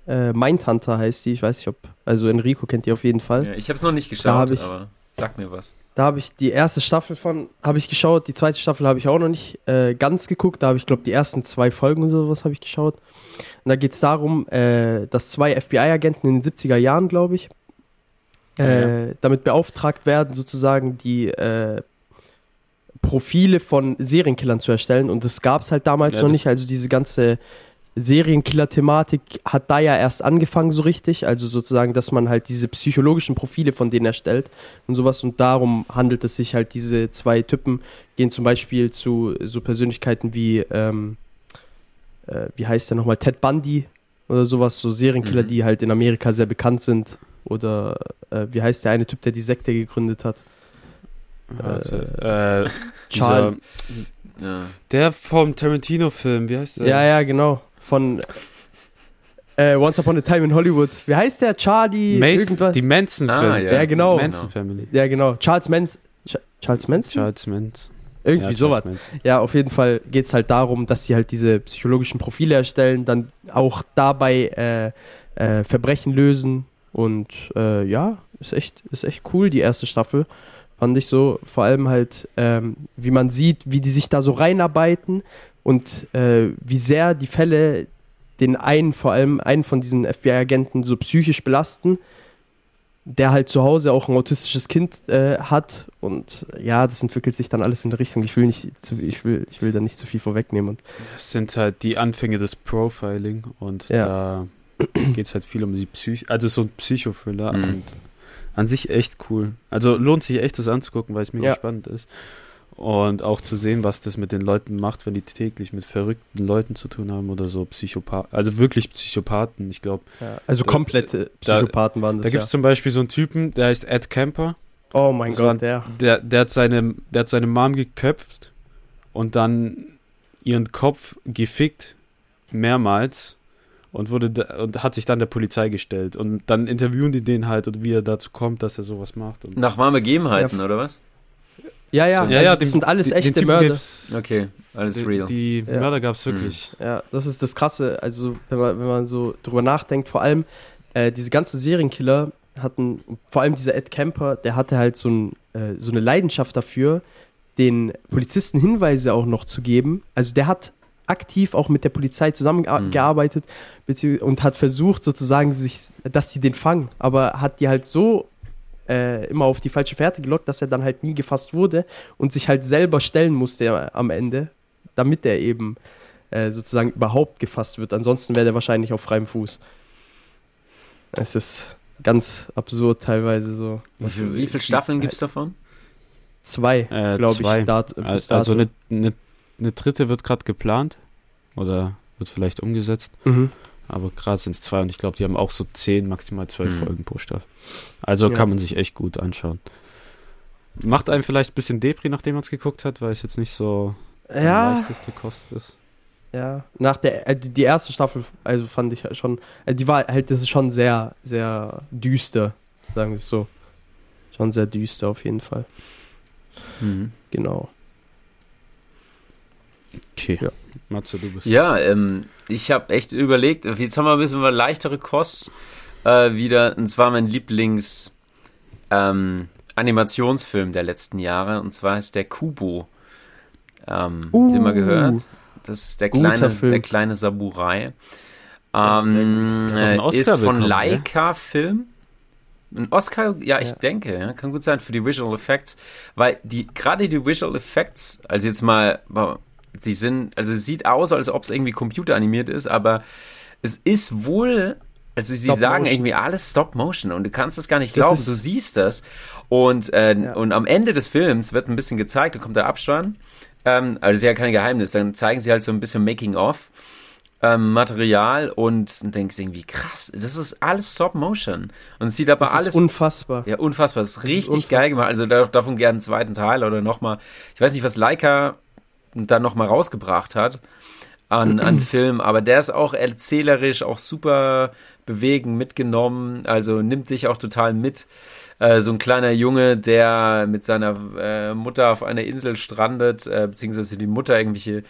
Äh, Mindhunter heißt die, ich weiß nicht ob, also Enrico kennt die auf jeden Fall. ja, ich habe es noch nicht Da geschaut, hab ich- aber sag mir was. Da habe ich die erste Staffel von, habe ich geschaut, die zweite Staffel habe ich auch noch nicht äh, ganz geguckt, da habe ich glaube die ersten zwei Folgen oder sowas habe ich geschaut. Und da geht es darum, äh, dass zwei FBI-Agenten in den 70er Jahren, glaube ich, äh, damit beauftragt werden, sozusagen die äh, Profile von Serienkillern zu erstellen. Und das gab es halt damals Ja, noch nicht. Also diese ganze Serienkiller-Thematik hat da ja erst angefangen so richtig. Also sozusagen, dass man halt diese psychologischen Profile von denen erstellt und sowas. Und darum handelt es sich halt, diese zwei Typen gehen zum Beispiel zu so Persönlichkeiten wie, ähm, äh, wie heißt der nochmal, Ted Bundy oder sowas, so Serienkiller, Mhm. die halt in Amerika sehr bekannt sind. Oder äh, wie heißt der eine Typ, der die Sekte gegründet hat? Warte, äh, Charlie. dieser, Ja. der vom Tarantino-Film, wie heißt der? Ja, ja, genau. Von äh, Once Upon a Time in Hollywood. Wie heißt der? Charlie Mason, irgendwas? die Manson-Film. Ah, Ja, genau. Manson Family. ja, genau. Charles Manson. Ch Charles Manson? Charles Manson. Irgendwie Ja, sowas. Manson. Ja, auf jeden Fall geht es halt darum, dass sie halt diese psychologischen Profile erstellen, dann auch dabei äh, äh, Verbrechen lösen. Und äh, ja, ist echt, ist echt cool, die erste Staffel. Fand ich so, vor allem halt, ähm, wie man sieht, wie die sich da so reinarbeiten und äh, wie sehr die Fälle den einen, vor allem einen von diesen FBI-Agenten so psychisch belasten, der halt zu Hause auch ein autistisches Kind äh, hat und ja, das entwickelt sich dann alles in eine Richtung. Ich will nicht zu, ich will, ich will da nicht zu viel vorwegnehmen. Und, Das sind halt die Anfänge des Profiling und Ja. da geht es halt viel um die Psych, also so ein Psychothriller Mhm. und an sich echt cool. Also lohnt sich echt das anzugucken, weil es mega Ja. spannend ist. Und auch zu sehen, was das mit den Leuten macht, wenn die täglich mit verrückten Leuten zu tun haben oder so Psychopathen, also wirklich Psychopathen, ich glaube. also Da- komplette da- Psychopathen waren das. Da gibt es zum Beispiel so einen Typen, der heißt Ed Kemper. ja. Oh mein das Gott, waren- der. Der, der, hat seine, der hat seine Mom geköpft und dann ihren Kopf gefickt, mehrmals, und, wurde da, und hat sich dann der Polizei gestellt. Und dann interviewen die den halt und wie er dazu kommt, dass er sowas macht. Und Nach warme Gegebenheiten, Ja, oder was? Ja, ja, So, also das sind alles den- den echte Typen Mörder. gibt's- Okay, alles die, real. Die Ja. Mörder gab es wirklich. Ja, das ist das Krasse. Also, wenn man, wenn man so drüber nachdenkt, vor allem äh, diese ganzen Serienkiller hatten, vor allem dieser Ed Kemper, der hatte halt so, ein, äh, so eine Leidenschaft dafür, den Polizisten Hinweise auch noch zu geben. Also, der hat aktiv auch mit der Polizei zusammengearbeitet bezieh- und hat versucht, sozusagen, sich, dass die den fangen. Aber hat die halt so äh, immer auf die falsche Fährte gelockt, dass er dann halt nie gefasst wurde und sich halt selber stellen musste am Ende, damit er eben äh, sozusagen überhaupt gefasst wird. Ansonsten wäre der wahrscheinlich auf freiem Fuß. Es ist ganz absurd teilweise so. Wie, viel, wie viele Staffeln gibt es davon? Zwei, Äh, glaube zwei. ich. Dat, Also, also dato. eine, eine, eine dritte wird gerade geplant oder wird vielleicht umgesetzt. Mhm. Aber gerade sind es zwei und ich glaube, die haben auch so zehn, maximal zwölf Mhm. Folgen pro Staffel. Also Ja. kann man sich echt gut anschauen. Macht einem vielleicht ein bisschen Depri, nachdem man es geguckt hat, weil es jetzt nicht so Ja, leichteste Kost ist. ja. Nach der, äh, die die erste Staffel, also fand ich halt schon, äh, die war halt, das ist schon sehr, sehr düster, sagen wir es so. Schon sehr düster auf jeden Fall. Mhm. Genau. Okay. Ja. Matze, du bist. Ja, ähm, ich habe echt überlegt, jetzt haben wir ein bisschen was leichtere Kost äh, wieder, und zwar mein Lieblings ähm, Animationsfilm der letzten Jahre, und zwar ist der Kubo. Ähm, Uh. den mal gehört? Das ist der kleine, Film. der kleine Samurai. Ja, sehr Ähm, doch einen äh, Oscar ist von bekommen, Leica Film. Ein Oscar, ja, ich Ja. denke, ja, kann gut sein für die Visual Effects, weil die gerade die Visual Effects, also jetzt mal, die sind, also es sieht aus, als ob es irgendwie computeranimiert ist, aber es ist wohl, also sie Stop sagen Motion. irgendwie alles Stop Motion und du kannst es gar nicht Das glauben, ist- du siehst das und äh, Ja. und am Ende des Films wird ein bisschen gezeigt, da kommt der Abspann, ähm, also das ist ja kein Geheimnis, dann zeigen sie halt so ein bisschen Making of ähm, Material und dann denkst irgendwie, krass, das ist alles Stop Motion. Und es sieht aber Das alles. ist unfassbar. ja, unfassbar. Das ist richtig unfassbar. geil gemacht. Also da, davon gerne einen zweiten Teil oder nochmal. Ich weiß nicht, was Leica dann nochmal rausgebracht hat an, an Film, aber der ist auch erzählerisch, auch super bewegend mitgenommen. Also nimmt sich auch total mit. Äh, so ein kleiner Junge, der mit seiner äh, Mutter auf einer Insel strandet, äh, beziehungsweise die Mutter irgendwelche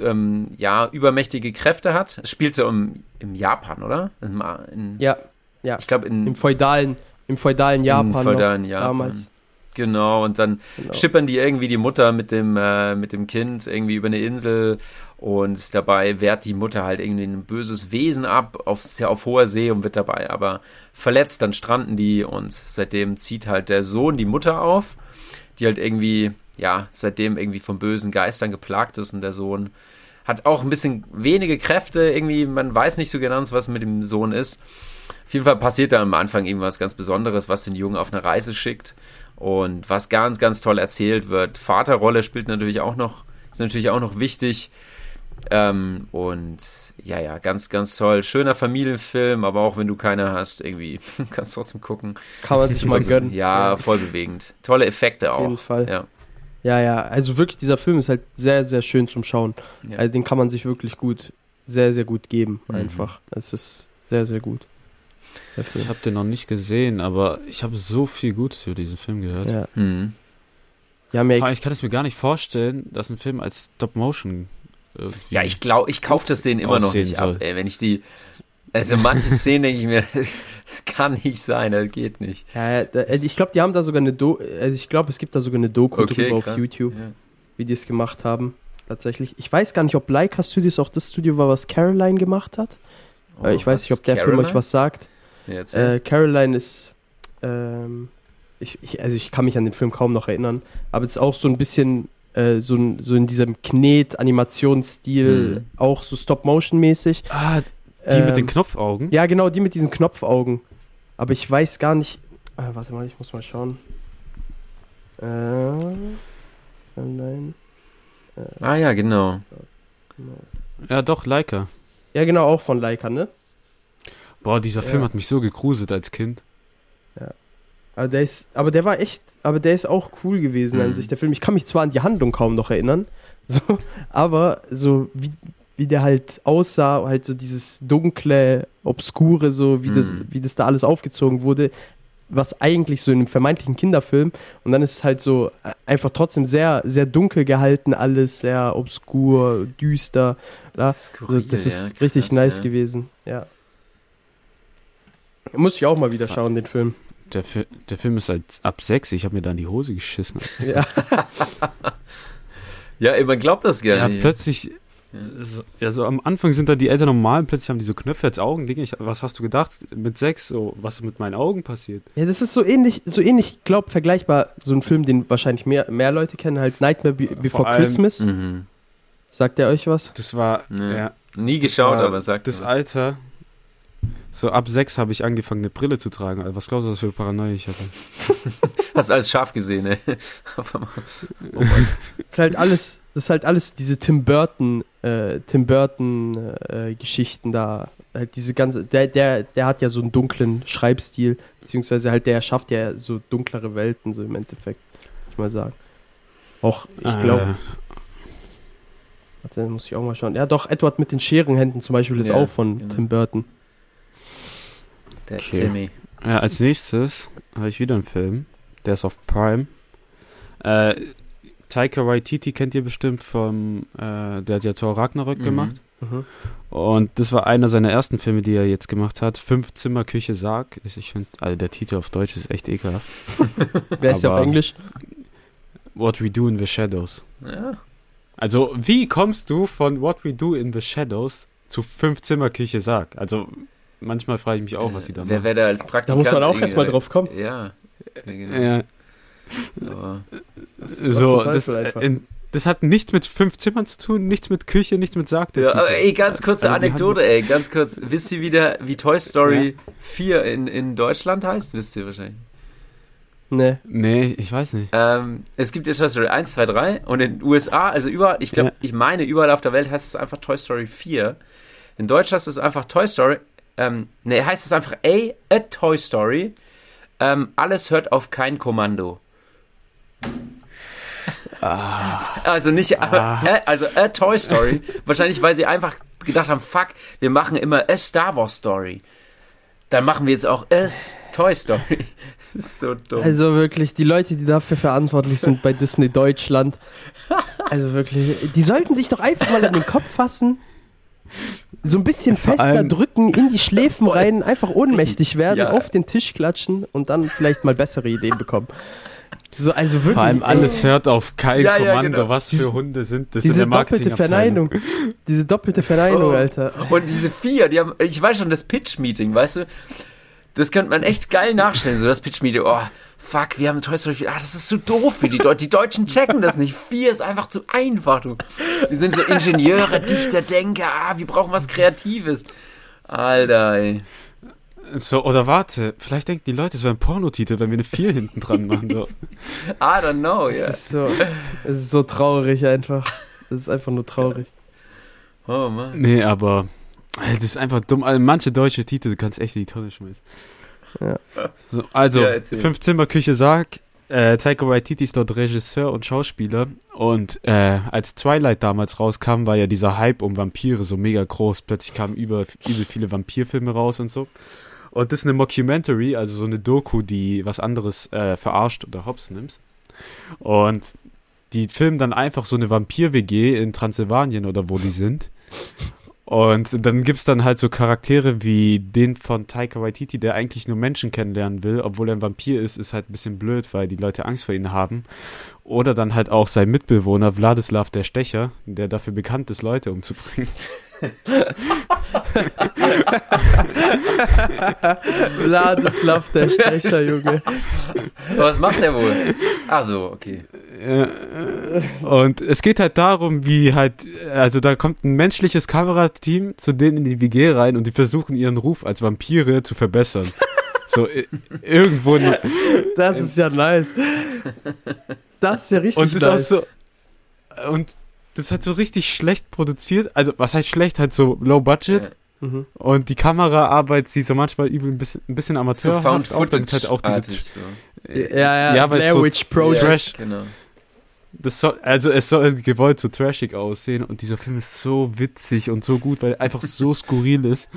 ähm, ja, übermächtige Kräfte hat. Es spielt so im, im Japan, oder? In, in, Ja, ja. Ich glaube in Im feudalen, im feudalen Japan. Im feudalen Japan. Damals. Genau, und dann Genau. schippern die irgendwie die Mutter mit dem, äh, mit dem Kind irgendwie über eine Insel und dabei wehrt die Mutter halt irgendwie ein böses Wesen ab auf, auf hoher See und wird dabei aber verletzt, dann stranden die und seitdem zieht halt der Sohn die Mutter auf, die halt irgendwie, ja, seitdem irgendwie von bösen Geistern geplagt ist und der Sohn hat auch ein bisschen wenige Kräfte, irgendwie, man weiß nicht so genau, was mit dem Sohn ist. Auf jeden Fall passiert da am Anfang irgendwas ganz Besonderes, was den Jungen auf eine Reise schickt und was ganz, ganz toll erzählt wird. Vaterrolle spielt natürlich auch noch, ist natürlich auch noch wichtig. Ähm, und ja, ja, ganz, ganz toll. Schöner Familienfilm, aber auch wenn du keine hast, irgendwie kannst du trotzdem gucken. Kann man sich mal gönnen. Ja, voll bewegend. Tolle Effekte auch. Auf jeden Fall. Ja. Ja, ja, also wirklich, dieser Film ist halt sehr, sehr schön zum Schauen. Ja. Also den kann man sich wirklich gut, sehr, sehr gut geben, Mhm. einfach. Es ist sehr, sehr gut. Der Film. Ich habe den noch nicht gesehen, aber ich habe so viel Gutes über diesen Film gehört. Ja. Mhm. Ja Ah, Ich kann es mir gar nicht vorstellen, dass ein Film als Stop-Motion irgendwie... Ja, ich glaube, ich kaufe das denen immer noch nicht soll. ab, ey, wenn ich die. Also manche Szenen denke ich mir, das kann nicht sein, das geht nicht. ja, also ich glaube, die haben da sogar eine Do also ich glaube, es gibt da sogar eine Doku drüber auf. YouTube, Ja. wie die es gemacht haben. Tatsächlich. Ich weiß gar nicht, ob Leica Studios auch das Studio war, was Caroline gemacht hat. Oh, Äh, ich weiß nicht, ob der Film euch was sagt. Ja. Äh, Caroline ist, ähm, ich, ich, also ich kann mich an den Film kaum noch erinnern, aber es ist auch so ein bisschen äh, so, so in diesem Knet-Animationsstil, Mhm. auch so Stop-Motion-mäßig. Ah, die mit den Ähm, Knopfaugen? Ja, genau, die mit diesen Knopfaugen. Aber ich weiß gar nicht. Ah, warte mal, ich muss mal schauen. Äh, nein. ah ja, genau. Ja, doch, Leica. Ja, genau, auch von Leica, ne? Boah, dieser Film Ja. hat mich so gegruselt als Kind. Aber der ist, aber der war echt, aber der ist auch cool gewesen an Mhm. sich, der Film. Ich kann mich zwar an die Handlung kaum noch erinnern, so, aber so wie, wie der halt aussah, halt so dieses dunkle, obskure, so wie, das, Mhm. wie das da alles aufgezogen wurde, was eigentlich so in einem vermeintlichen Kinderfilm und dann ist es halt so äh, einfach trotzdem sehr, sehr dunkel gehalten, alles sehr obskur, düster. Ja, Skurril, das ist ja, richtig krass, nice ja. gewesen, ja. Muss ich auch mal wieder schauen, den Film. Der, Fi- der Film ist halt ab sechs. Ich habe mir da in die Hose geschissen. Ja. Ja, ey, man glaubt das gar Ja, nicht. plötzlich. So, ja, so am Anfang sind da die Eltern normal, plötzlich haben die so Knöpfe als Augen. Digga, Ich, was hast du gedacht mit sechs? So, was ist mit meinen Augen passiert? Ja, das ist so ähnlich, so ähnlich, ich glaube, vergleichbar, so ein Film, den wahrscheinlich mehr, mehr Leute kennen, halt Nightmare Be Before allem- Christmas. Mhm. Sagt er euch was? Das war. Nee. Ja, Nie geschaut, war aber sagt das was. Alter. So ab sechs habe ich angefangen, eine Brille zu tragen. Alter, Was glaubst du, was für Paranoia ich hatte? Hast alles scharf gesehen, ey. Oh Mann. Das ist halt alles, das ist halt alles diese Tim Burton, äh, Tim Burton äh, Geschichten da. Halt diese ganze, der, der, der hat ja so einen dunklen Schreibstil, beziehungsweise halt der schafft ja so dunklere Welten, so im Endeffekt, muss ich mal sagen. Auch, ich glaube, Äh, warte, muss ich auch mal schauen. Ja, doch, Edward mit den Scherenhänden zum Beispiel ist Ja, auch von genau. Tim Burton. Der Okay. Timmy. Ja, als nächstes habe ich wieder einen Film. Der ist auf Prime. Äh, Taika Waititi kennt ihr bestimmt vom, äh, der hat ja Thor Ragnarök Mhm. gemacht. Mhm. Und das war einer seiner ersten Filme, die er jetzt gemacht hat. Fünf Zimmer, Küche, Sarg. Ich, ich finde, also der Titel auf Deutsch ist echt ekelhaft. Wer ist der auf Englisch? What We Do in the Shadows. Ja. Also, wie kommst du von What We Do in the Shadows zu Fünf Zimmer, Küche, Sarg? Also, manchmal frage ich mich auch, was sie da Wer machen. wäre da als Da Praktikant? muss man auch erstmal drauf kommen. Ja. ja genau. Ja, Aber so, das, äh, in, das hat nichts mit fünf Zimmern zu tun, nichts mit Küche, nichts mit Sarg. Ja, aber ey, ganz kurze Also Anekdote, ey, ganz kurz. Wisst ihr, wie, der, wie Toy Story 4 in, in Deutschland heißt? Wisst ihr wahrscheinlich. Nee. Nee, ich weiß nicht. Ähm, es gibt ja Toy Story 1, 2, 3 und in den USA, also überall, ich glaube, Ja. ich meine, überall auf der Welt heißt es einfach Toy Story 4. In Deutsch heißt es einfach Toy Story, ähm, ne, heißt es einfach A, a Toy Story. Ähm, alles hört auf kein Kommando. Also nicht, Ah. äh, also a Toy Story. Wahrscheinlich, weil sie einfach gedacht haben, fuck, wir machen immer a Star Wars Story. Dann machen wir jetzt auch a Toy Story. So dumm. Also wirklich, die Leute, die dafür verantwortlich sind bei Disney Deutschland, also wirklich, die sollten sich doch einfach mal an den Kopf fassen, so ein bisschen fester drücken, in die Schläfen rein, einfach ohnmächtig werden, Ja. auf den Tisch klatschen und dann vielleicht mal bessere Ideen bekommen. So, also wirklich. Vor allem alles hört auf kein Ja, ja, Kommando. genau. Was für Hunde sind das Diese in der doppelte? Verneinung. Diese doppelte Verneinung, Oh. Alter. Und diese vier, die haben, ich weiß schon, das Pitch-Meeting, weißt du, das könnte man echt geil nachstellen, so das Pitch-Meeting, oh, fuck, wir haben Toy Story 4, ah, das ist zu doof für die Deutschen, die Deutschen checken das nicht, vier ist einfach zu einfach, du. Wir sind so Ingenieure, Dichter, Denker, ah, wir brauchen was Kreatives. Alter, ey. So, oder warte, vielleicht denken die Leute, es wäre ein Pornotitel, wenn wir eine 4 hinten dran machen. So. I don't know, ja. Es ist so, es ist so traurig einfach. Es ist einfach nur traurig. Oh Mann. Nee, aber das ist einfach dumm. Also, manche deutsche Titel, du kannst echt in die Tonne schmeißen. Ja. So, also, Ja. Fünf-Zimmer-Küche sagt, äh, Taika Waititi ist dort Regisseur und Schauspieler. Und äh, als Twilight damals rauskam, war ja dieser Hype um Vampire so mega groß. Plötzlich kamen über, übel viele Vampirfilme raus und so. Und das ist eine Mockumentary, also so eine Doku, die was anderes äh, verarscht oder hops nimmst. Und die filmen dann einfach so eine Vampir-WG in Transsilvanien oder wo die sind. Und dann gibt's dann halt so Charaktere wie den von Taika Waititi, der eigentlich nur Menschen kennenlernen will, obwohl er ein Vampir ist, ist halt ein bisschen blöd, weil die Leute Angst vor ihm haben. Oder dann halt auch sein Mitbewohner Wladislav der Stecher, der dafür bekannt ist, Leute umzubringen. Vladislav der Stecher, Junge. Was macht er wohl? Ah so, okay. Und es geht halt darum, wie halt, also da kommt ein menschliches Kamerateam zu denen in die WG rein und die versuchen ihren Ruf als Vampire zu verbessern. So irgendwo in, Das ist ja nice. Das ist ja richtig und das nice. ist auch so und das ist halt so richtig schlecht produziert. Also was heißt schlecht? Halt so low budget Mhm. und die Kameraarbeit sieht so manchmal übel ein bisschen, ein bisschen So amateurhaft Found aus, damit halt auch diese artig, so. Ja, ja, Ja, weil es Blair so Witch Project. Trash- Genau. Das soll, also es soll gewollt so trashig aussehen und dieser Film ist so witzig und so gut, weil er einfach so skurril ist.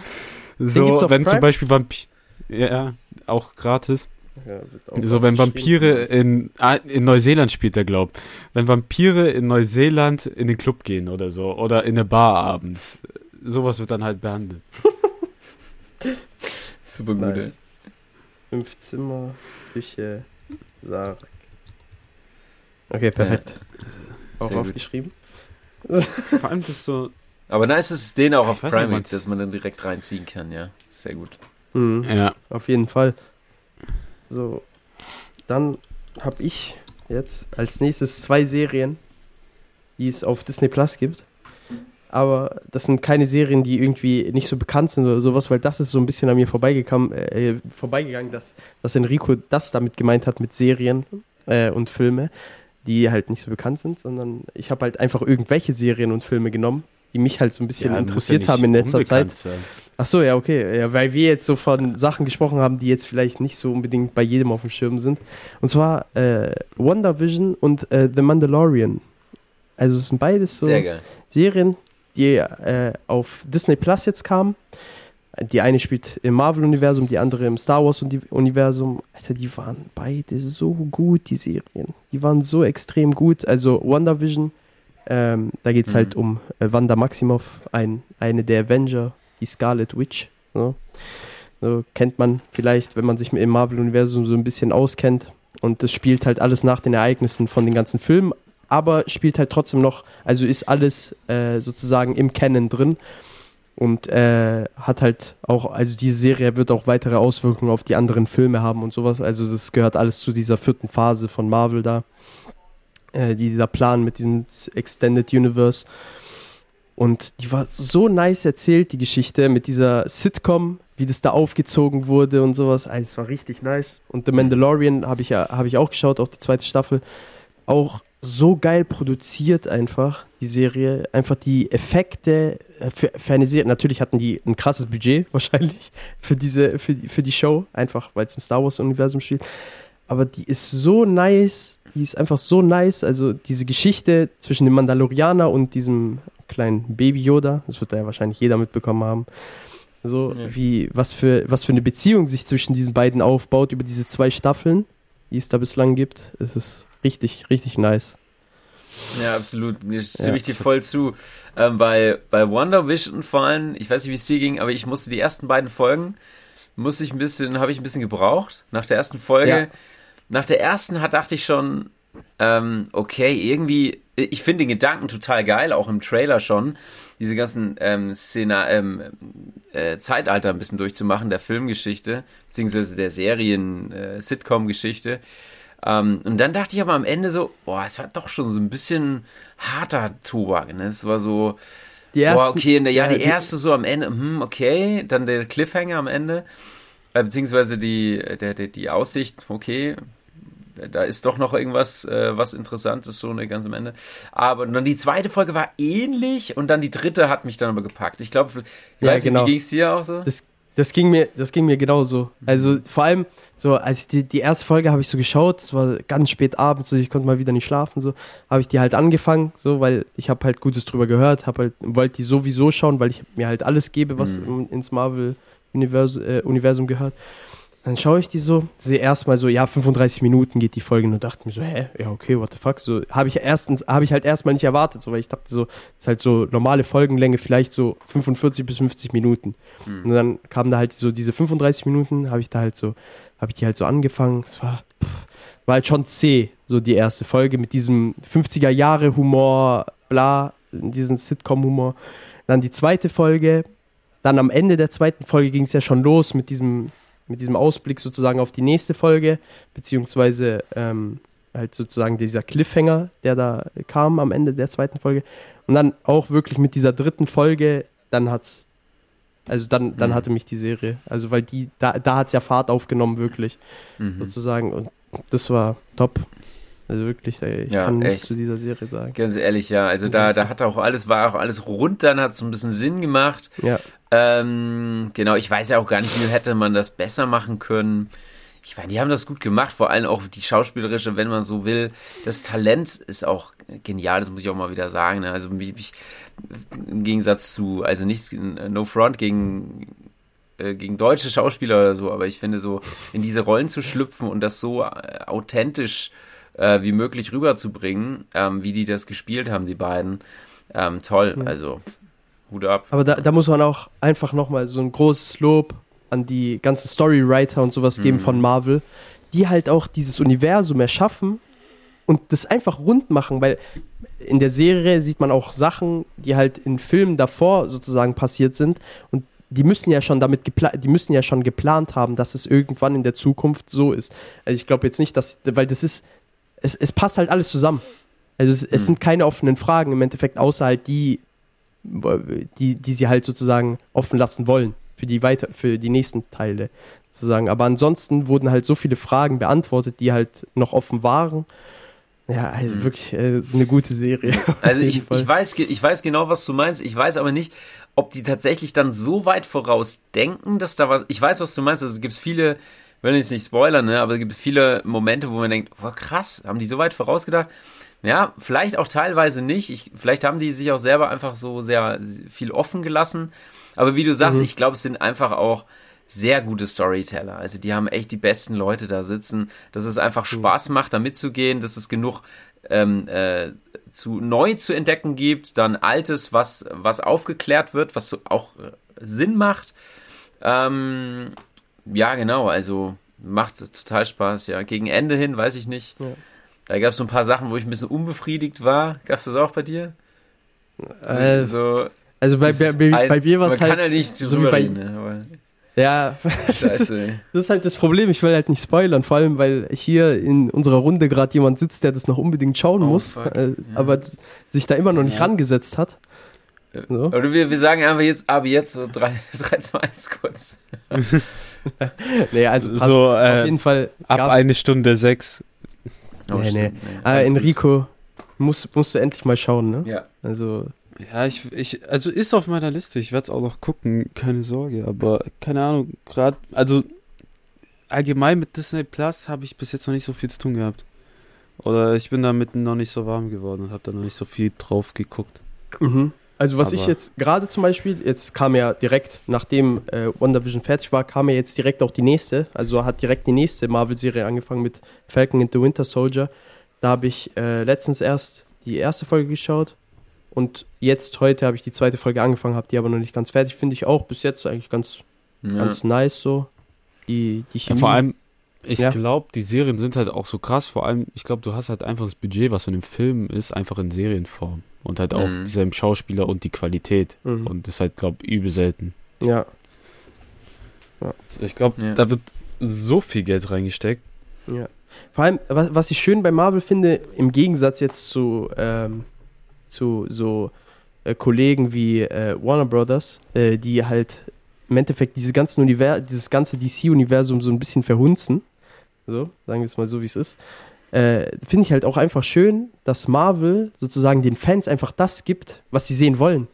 So, wenn Prime? zum Beispiel Vampir, ja, auch gratis. Ja, So, wenn Vampire in, ah, in Neuseeland spielt er, glaub. Wenn Vampire in Neuseeland in den Club gehen oder so, oder in eine Bar abends, sowas wird dann halt behandelt. Super gut, ey. Nice. Fünf Zimmer, Küche, Sarg. Okay, perfekt. auch Sehr gut. aufgeschrieben. Vor allem das ist so, Aber nice, dass es den auch auf man's- dass man dann direkt reinziehen kann, ja. Sehr gut. Mhm. ja, Auf jeden Fall. So, dann habe ich jetzt als nächstes zwei Serien, die es auf Disney Plus gibt. Aber das sind keine Serien, die irgendwie nicht so bekannt sind oder sowas, weil das ist so ein bisschen an mir vorbeigekommen, äh, vorbeigegangen, dass, dass Enrico das damit gemeint hat mit Serien äh, und Filme, die halt nicht so bekannt sind, sondern ich habe halt einfach irgendwelche Serien und Filme genommen, die mich halt so ein bisschen ja, interessiert haben in letzter Zeit. sein. Ach so, ja, okay. Ja, weil wir jetzt so von Sachen gesprochen haben, die jetzt vielleicht nicht so unbedingt bei jedem auf dem Schirm sind. Und zwar äh, WandaVision und äh, The Mandalorian. Also es sind beides so. Serien, die äh, auf Disney Plus jetzt kamen. Die eine spielt im Marvel-Universum, die andere im Star Wars-Universum. Alter, die waren beide so gut, die Serien. Die waren so extrem gut. Also WandaVision, ähm, da geht es Mhm. halt um äh, Wanda Maximoff, ein, eine der Avenger, die Scarlet Witch. So. So, kennt man vielleicht, wenn man sich mit dem Marvel-Universum so ein bisschen auskennt. Und das spielt halt alles nach den Ereignissen von den ganzen Filmen, aber spielt halt trotzdem noch, also ist alles äh, sozusagen im Canon drin und äh, hat halt auch, also diese Serie wird auch weitere Auswirkungen auf die anderen Filme haben und sowas. Also das gehört alles zu dieser vierten Phase von Marvel da, äh, die dieser Plan mit diesem Extended Universe. Und die war so nice erzählt, die Geschichte mit dieser Sitcom, wie das da aufgezogen wurde und sowas. Also, es war richtig nice. Und The Mandalorian habe ich, hab ich auch geschaut, auch die zweite Staffel. Auch so geil produziert einfach, die Serie. Einfach die Effekte äh, für, für eine Serie. Natürlich hatten die ein krasses Budget wahrscheinlich für, diese, für, für die Show, einfach weil es im Star Wars-Universum spielt. Aber die ist so nice. Die ist einfach so nice. Also diese Geschichte zwischen dem Mandalorianer und diesem kleinen Baby Yoda, das wird da ja wahrscheinlich jeder mitbekommen haben. So Ja. wie, was für, was für eine Beziehung sich zwischen diesen beiden aufbaut über diese zwei Staffeln, die es da bislang gibt. Es ist richtig, richtig nice. Ja, absolut. Da stimme Ja. ich dir voll zu. Ähm, bei, bei Wonder Vision vor allem, ich weiß nicht, wie es dir ging, aber ich musste die ersten beiden Folgen, musste ich ein bisschen, habe ich ein bisschen gebraucht. Nach der ersten Folge, Ja. Nach der ersten hat, dachte ich schon, ähm, okay, irgendwie, ich finde den Gedanken total geil, auch im Trailer schon, diese ganzen ähm, Szene, ähm, äh, Zeitalter ein bisschen durchzumachen, der Filmgeschichte, beziehungsweise der Serien-Sitcom-Geschichte. Ähm, und dann dachte ich aber am Ende so, boah, es war doch schon so ein bisschen harter Tobak. Ne? Es war so, Die ersten, boah, okay, in der, ja, ja, die die- erste so am Ende, hm, okay, dann der Cliffhanger am Ende, äh, beziehungsweise die, der, der, die Aussicht, okay, da ist doch noch irgendwas, äh, was Interessantes, so eine ganz am Ende. Aber dann die zweite Folge war ähnlich und dann die dritte hat mich dann aber gepackt. Ich glaube, Ja, genau. nicht, wie ging es dir auch so? Das, das ging mir, das ging mir genauso. Also vor allem so, als die, die erste Folge habe ich so geschaut, es war ganz spät abends, so ich konnte mal wieder nicht schlafen, so habe ich die halt angefangen, so weil ich habe halt Gutes drüber gehört, habe halt wollte die sowieso schauen, weil ich mir halt alles gebe, was Mhm. ins Marvel Univers äh, Universum gehört. Dann schaue ich die so, sehe erstmal so, ja, 35 Minuten geht die Folge und dachte mir so, hä, ja, okay, what the fuck? So habe ich erstens, habe ich halt erstmal nicht erwartet, so, weil ich dachte so, ist halt so normale Folgenlänge, vielleicht so 45 bis 50 Minuten. Und dann kamen da halt so diese 35 Minuten, habe ich da halt so, habe ich die halt so angefangen. Es war, pff, war halt schon zäh, so die erste Folge mit diesem 50er Jahre Humor, bla, diesen Sitcom-Humor. Dann die zweite Folge, dann am Ende der zweiten Folge ging es ja schon los mit diesem, mit diesem Ausblick sozusagen auf die nächste Folge, beziehungsweise ähm, halt sozusagen dieser Cliffhanger, der da kam am Ende der zweiten Folge. Und dann auch wirklich mit dieser dritten Folge, dann hat's, also dann, dann Mhm. hatte mich die Serie, also weil die, da, da hat's ja Fahrt aufgenommen, wirklich, Mhm. sozusagen. Und das war top. Also wirklich, ich Ja, kann nichts echt. zu dieser Serie sagen. Ganz ehrlich, ja. Also da, da hat auch alles, war auch alles rund, dann hat so ein bisschen Sinn gemacht. Ja. Ähm, genau, ich weiß ja auch gar nicht, wie hätte man das besser machen können. Ich meine, die haben das gut gemacht, vor allem auch die schauspielerische, wenn man so will. Das Talent ist auch genial, das muss ich auch mal wieder sagen. Ne? Also mich, mich, im Gegensatz zu, also nichts, no front gegen, äh, gegen deutsche Schauspieler oder so, aber ich finde so, in diese Rollen zu schlüpfen und das so äh, authentisch äh, wie möglich rüberzubringen, ähm, wie die das gespielt haben, die beiden. Ähm, toll, also Hut ab. Aber da, da muss man auch einfach nochmal so ein großes Lob an die ganzen Storywriter und sowas geben Mhm. von Marvel, die halt auch dieses Universum erschaffen und das einfach rund machen, weil in der Serie sieht man auch Sachen, die halt in Filmen davor sozusagen passiert sind und die müssen ja schon damit die müssen ja schon geplant haben, dass es irgendwann in der Zukunft so ist. Also ich glaube jetzt nicht, dass, weil das ist, es, es passt halt alles zusammen. Also es, es Mhm. sind keine offenen Fragen im Endeffekt, außer halt die, die, die sie halt sozusagen offen lassen wollen für die weiter, für die nächsten Teile sozusagen. Aber ansonsten wurden halt so viele Fragen beantwortet, die halt noch offen waren. Ja, also Mhm. wirklich äh, eine gute Serie. Also ich, ich, weiß, ich weiß genau, was du meinst. Ich weiß aber nicht, ob die tatsächlich dann so weit vorausdenken, dass da was. Ich weiß, was du meinst. Also es gibt viele, ich will jetzt nicht spoilern, ne, aber es gibt viele Momente, wo man denkt, wow, krass, haben die so weit vorausgedacht? Ja, vielleicht auch teilweise nicht. Ich, vielleicht haben die sich auch selber einfach so sehr viel offen gelassen. Aber wie du sagst, Mhm. ich glaube, es sind einfach auch sehr gute Storyteller. Also die haben echt die besten Leute da sitzen, dass es einfach Spaß macht, da mitzugehen, dass es genug ähm, äh, zu neu zu entdecken gibt, dann Altes, was was aufgeklärt wird, was auch äh, Sinn macht. Ähm, ja, genau. Also macht total Spaß. Ja, gegen Ende hin, weiß ich nicht. Ja. Da gab es so ein paar Sachen, wo ich ein bisschen unbefriedigt war. Gab es das auch bei dir? So, Äh, so Also bei, bei, bei, ein- bei mir war es man kann halt, ja nicht so wie bei- reden, ne? ja, scheiße. ey. das ist halt das Problem. Ich will halt nicht spoilern, vor allem, weil hier in unserer Runde gerade jemand sitzt, der das noch unbedingt schauen Oh, muss, äh, Ja. aber sich da immer noch nicht Ja. rangesetzt hat. So. Oder wir, wir sagen einfach jetzt, aber jetzt so 3, 3 2, 1 kurz. Nee, also passt. So, auf äh, jeden Fall. Ab eine Stunde sechs. Oh, Nee, stimmt, Ah, alles gut. Enrico, musst, musst du endlich mal schauen, ne? Ja. Also, Ja, ich, ich, also ist auf meiner Liste. Ich werde es auch noch gucken, keine Sorge. Aber keine Ahnung, gerade, also allgemein mit Disney Plus habe ich bis jetzt noch nicht so viel zu tun gehabt. Oder ich bin damit noch nicht so warm geworden und habe da noch nicht so viel drauf geguckt. mhm. Also was ich Aber- jetzt gerade zum Beispiel, jetzt kam ja direkt, nachdem äh, WandaVision fertig war, kam ja jetzt direkt auch die nächste. Also hat direkt die nächste Marvel-Serie angefangen mit Falcon and the Winter Soldier. Da habe ich äh, letztens erst die erste Folge geschaut. Und jetzt, heute, habe ich die zweite Folge angefangen, habe die aber noch nicht ganz fertig. Finde ich auch bis jetzt eigentlich ganz, Ja. ganz nice so. Die, die Ja, vor allem, ich Ja. glaube, die Serien sind halt auch so krass. Vor allem, ich glaube, du hast halt einfach das Budget, was von dem Film ist, einfach in Serienform. Und halt auch Mhm. dieselben Schauspieler und die Qualität. Mhm. Und das ist halt, glaube ich, übel selten. Ja, Ich glaube, Ja. da wird so viel Geld reingesteckt. Ja. Vor allem, was, was ich schön bei Marvel finde, im Gegensatz jetzt zu, ähm, zu so äh, Kollegen wie äh, Warner Brothers, äh, die halt im Endeffekt diese ganzen Univer dieses ganze DC-Universum so ein bisschen verhunzen, so, sagen wir es mal so, wie es ist, äh, finde ich halt auch einfach schön, dass Marvel sozusagen den Fans einfach das gibt, was sie sehen wollen.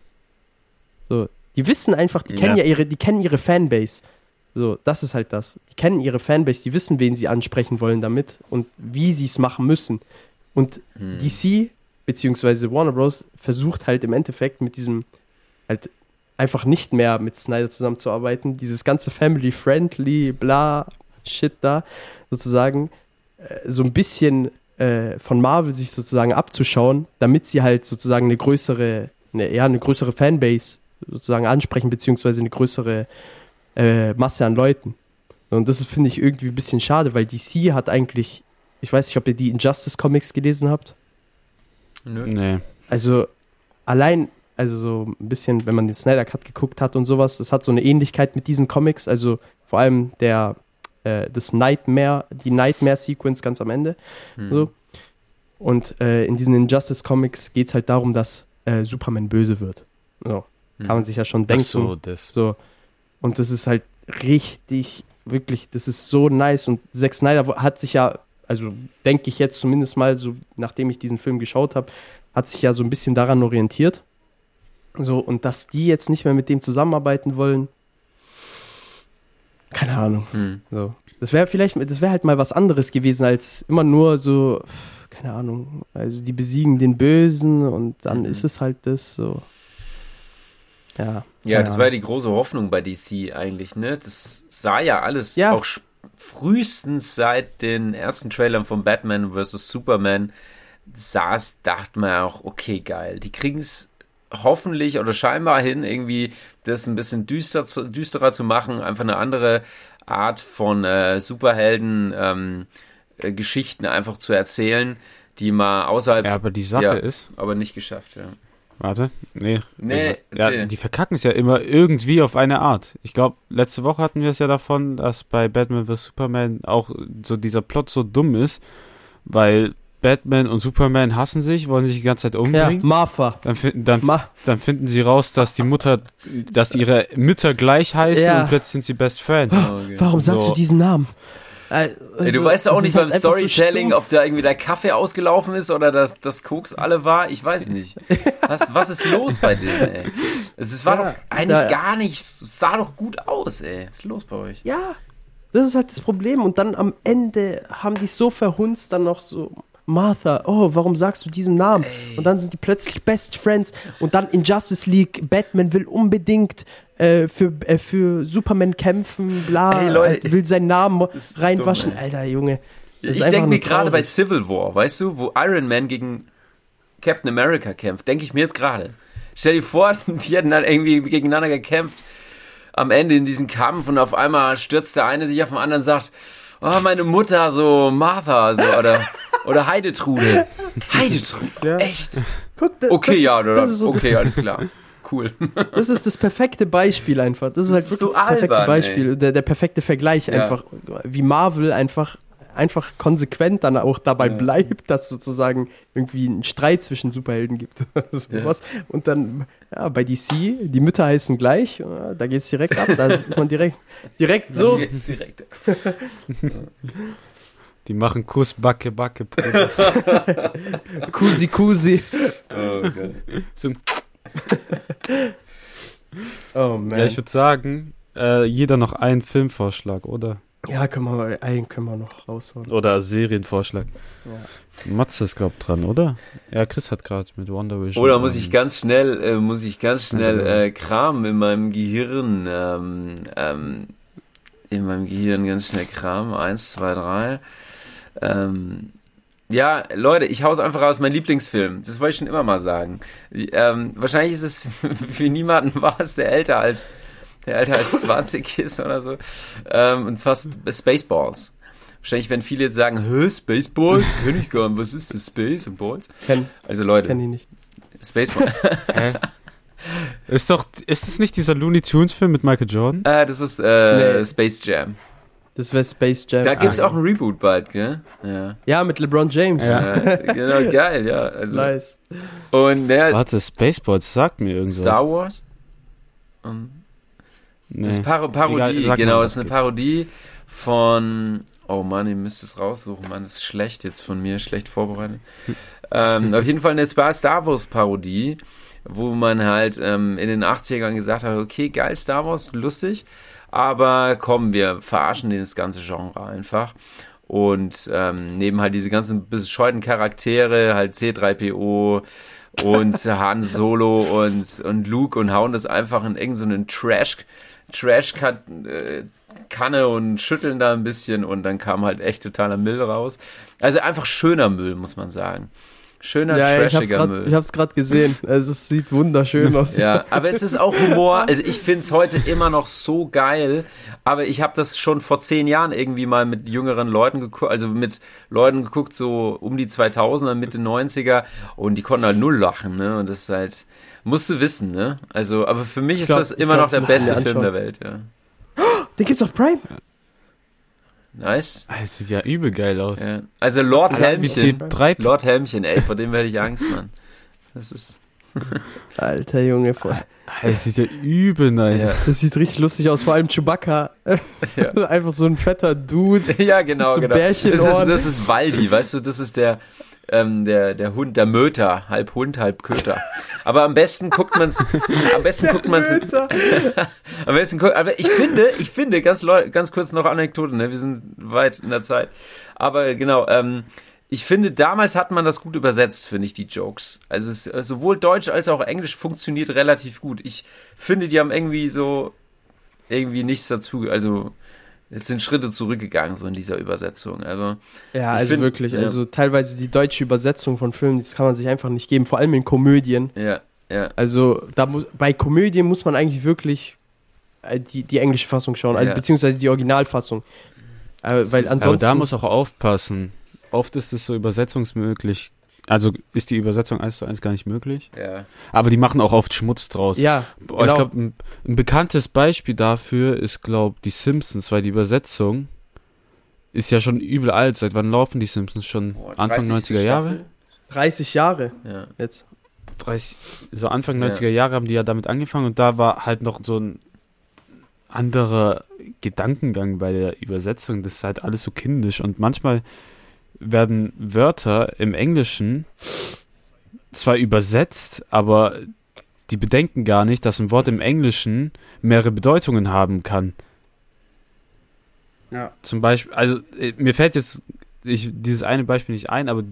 So, die wissen einfach, die kennen Ja. ja ihre, die kennen ihre Fanbase. So, das ist halt das. Die kennen ihre Fanbase, die wissen, wen sie ansprechen wollen damit und wie sie es machen müssen. Und Hm. DC beziehungsweise Warner Bros. versucht halt im Endeffekt mit diesem halt einfach nicht mehr mit Snyder zusammenzuarbeiten. Dieses ganze Family-Friendly, bla, Shit da, sozusagen, so ein bisschen äh, von Marvel sich sozusagen abzuschauen, damit sie halt sozusagen eine größere, eine, ja, eine größere Fanbase sozusagen ansprechen, beziehungsweise eine größere äh, Masse an Leuten. Und das finde ich, irgendwie ein bisschen schade, weil DC hat eigentlich, ich weiß nicht, ob ihr die Injustice Comics gelesen habt. Nö. Nee. Also allein, also so ein bisschen, wenn man den Snyder Cut geguckt hat und sowas, das hat so eine Ähnlichkeit mit diesen Comics, also vor allem der, äh, das Nightmare, die Nightmare-Sequence ganz am Ende. Hm. So. Und äh, in diesen Injustice Comics geht es halt darum, dass äh, Superman böse wird. So, Hm. kann man sich ja schon Ach denken. so, das. So. Und das ist halt richtig, wirklich, das ist so nice. Und Zack Snyder hat sich ja, also denke ich jetzt zumindest mal, so nachdem ich diesen Film geschaut habe, hat sich ja so ein bisschen daran orientiert. So, und dass die jetzt nicht mehr mit dem zusammenarbeiten wollen, keine Ahnung. Hm. So. Das wäre vielleicht, das wäre halt mal was anderes gewesen, als immer nur so, keine Ahnung, also die besiegen den Bösen und dann Mhm. ist es halt das so. Ja. Ja, das Ahnung. war ja die große Hoffnung bei DC eigentlich, ne? Das sah ja alles Ja. auch frühestens seit den ersten Trailern von Batman vs. Superman saß, dachte man auch, okay, geil. Die kriegen es hoffentlich oder scheinbar hin, irgendwie das ein bisschen düster zu, düsterer zu machen, einfach eine andere Art von äh, Superhelden ähm, äh, Geschichten einfach zu erzählen, die mal außerhalb, Ja, aber die Sache Ja. ist, aber nicht geschafft, ja. warte, nee. Nee, ja, die verkacken es ja immer irgendwie auf eine Art. Ich glaube, letzte Woche hatten wir es ja davon, dass bei Batman vs. Superman auch so dieser Plot so dumm ist, weil Batman und Superman hassen sich, wollen sich die ganze Zeit Ja, umbringen. Martha. Dann, finden, dann, Ma dann finden sie raus, dass die Mutter, dass ihre Mütter gleich heißen Ja. und plötzlich sind sie Best Friends. Okay. Warum sagst So. du diesen Namen? Äh, Ey, du also, weißt ja auch nicht beim halt so Storytelling, stumpf. ob da irgendwie der Kaffee ausgelaufen ist oder das, das Koks alle war. Ich weiß nicht. Was, was ist los bei denen, ey? Es ist- war Ja, doch eigentlich da- gar nicht, es sah doch gut aus, ey. Was ist los bei euch? Ja, das ist halt das Problem. Und dann am Ende haben die so verhunzt dann noch so, Martha, oh, warum sagst du diesen Namen? Und dann sind die plötzlich Best Friends. Und dann in Justice League, Batman will unbedingt äh, für, äh, für Superman kämpfen, bla, Ey, Leute, halt will seinen Namen reinwaschen. dumm, ey. Alter, Junge. Ich denke mir gerade bei. Civil War, weißt du, wo Iron Man gegen Captain America kämpft, denke ich mir jetzt gerade. Stell dir vor, die hätten dann irgendwie gegeneinander gekämpft am Ende in diesem Kampf und auf einmal stürzt der eine sich auf den anderen und sagt, oh, meine Mutter, so Martha, so, oder, oder Heidetrude. Heidetrude, Ja. echt? Guck, das, Okay, das ja, ist, das ist so okay, alles klar. Cool. Das, ist das perfekte Beispiel einfach. Das ist halt wirklich so das perfekte albern, Beispiel. Der, der perfekte Vergleich Ja. einfach, wie Marvel einfach einfach konsequent dann auch dabei Ja. bleibt, dass es sozusagen irgendwie einen Streit zwischen Superhelden gibt oder sowas. Und dann, ja, bei DC, die Mütter heißen gleich, ja, da geht's direkt ab, da ist man direkt, direkt so. Jetzt direkt. Die machen Kuss, Backe, Backe. Bruder. Kusi Kusi. Oh, Gott. so, Oh man. ja, ich würde sagen, äh, jeder noch einen Filmvorschlag, oder? Ja, können wir einen können wir noch raushauen. Oder Serienvorschlag. Ja. Matze ist, glaub dran, oder? Ja, Chris hat gerade mit Wonder Vision. Oder muss ich ganz schnell, äh, muss ich ganz schnell äh, Kram in meinem Gehirn, ähm, ähm, in meinem Gehirn ganz schnell Kram. Eins, zwei, drei. Ähm, ja, Leute, ich hau's einfach raus, mein Lieblingsfilm. Das wollte ich schon immer mal sagen. Ähm, wahrscheinlich ist es für niemanden was, der älter als, der älter als 20 ist oder so. Ähm, und zwar Spaceballs. Wahrscheinlich werden viele jetzt sagen, hä, Spaceballs? Kenn ich gar nicht. Was ist das? Space und Balls? Kenn, Also Leute, kenn ich nicht. Spaceballs. Hä? Ist doch, ist es nicht dieser Looney Tunes Film mit Michael Jordan? äh, das ist äh, Nee. Space Jam. Das wäre Space Jam. Da gibt's Ah, auch ein Reboot bald, gell? Ja. Ja, mit LeBron James. Ja. Genau, geil, ja. Also, Nice. Und ja, Warte, Spaceballs sagt mir irgendwas. Star Wars. Und Nee. Das ist Par Parodie, Egal, mal, genau. Das ist eine geht. Parodie von. Oh Mann, ihr müsst es raussuchen. Mann, das ist schlecht jetzt von mir, schlecht vorbereitet. ähm, auf jeden Fall eine Star Wars Parodie, wo man halt ähm, in den 80ern gesagt hat, okay, geil, Star Wars, lustig, aber komm, wir verarschen das ganze Genre einfach und ähm, nehmen halt diese ganzen bescheuerten Charaktere, halt C3PO und Han Solo und, und Luke und hauen das einfach in irgendeinen so Trash, Trash äh, und schütteln da ein bisschen und dann kam halt echt totaler Müll raus. Also einfach schöner Müll, muss man sagen. Schöner, ja, trashiger Müll. Ich hab's gerade gesehen. Also es sieht wunderschön aus. ja, aber es ist auch Humor. Also ich find's heute immer noch so geil. Aber ich habe das schon vor zehn Jahren irgendwie mal mit jüngeren Leuten geguckt, also mit Leuten geguckt, so um die 2000er, Mitte 90er. Und die konnten halt null lachen, ne? Und das ist halt, musst du wissen, ne? Also, aber für mich ist glaub, das immer glaub, noch der beste Film der Welt, ja. Den gibt's auf Prime. Nice. Das sieht ja übel geil aus. Ja. Also Lord Helmchen. Lord Helmchen, ey, vor dem werde ich Angst, Mann. Das ist. Alter Junge, voll. Das sieht ja übel nice. Ja. Das sieht richtig lustig aus, vor allem Chewbacca. Ja. Einfach so ein fetter Dude. Ja, genau, genau. Das ist, das ist Waldi, weißt du, das ist der, ähm, der, der Hund, der Möter, halb Hund, halb Köter. Aber am besten guckt man's, am besten guckt man's, am besten guckt, aber ich finde, ich finde, ganz, ganz kurz noch Anekdote, ne, wir sind weit in der Zeit. Aber genau, ähm, ich finde, damals hat man das gut übersetzt, finde ich, die Jokes. Also es, sowohl Deutsch als auch Englisch funktioniert relativ gut. Ich finde, die haben irgendwie so, irgendwie nichts dazu, also, es sind Schritte zurückgegangen, so in dieser Übersetzung. Also, ja, also find, wirklich. Ja. Also teilweise die deutsche Übersetzung von Filmen, das kann man sich einfach nicht geben, vor allem in Komödien. Ja, ja. Also da muss, bei Komödien muss man eigentlich wirklich äh, die, die englische Fassung schauen, also, ja. beziehungsweise die Originalfassung. Äh, weil ansonsten, aber da muss auch aufpassen. Oft ist es so übersetzungsmöglich also ist die Übersetzung eins zu eins gar nicht möglich. Ja. Aber die machen auch oft Schmutz draus. Ja. Genau. Ich glaube, ein, ein, bekanntes Beispiel dafür ist, glaube die Simpsons, weil die Übersetzung ist ja schon übel alt. Seit wann laufen die Simpsons schon? Boah, Anfang 90er Jahre? 30 Jahre. Ja. Jetzt. 30, so Anfang 90er ja. Jahre haben die ja damit angefangen und da war halt noch so ein anderer Gedankengang bei der Übersetzung. Das ist halt alles so kindisch und manchmal werden Wörter im Englischen zwar übersetzt, aber die bedenken gar nicht, dass ein Wort im Englischen mehrere Bedeutungen haben kann. Ja. Zum Beispiel, also äh, mir fällt jetzt ich, dieses eine Beispiel nicht ein, aber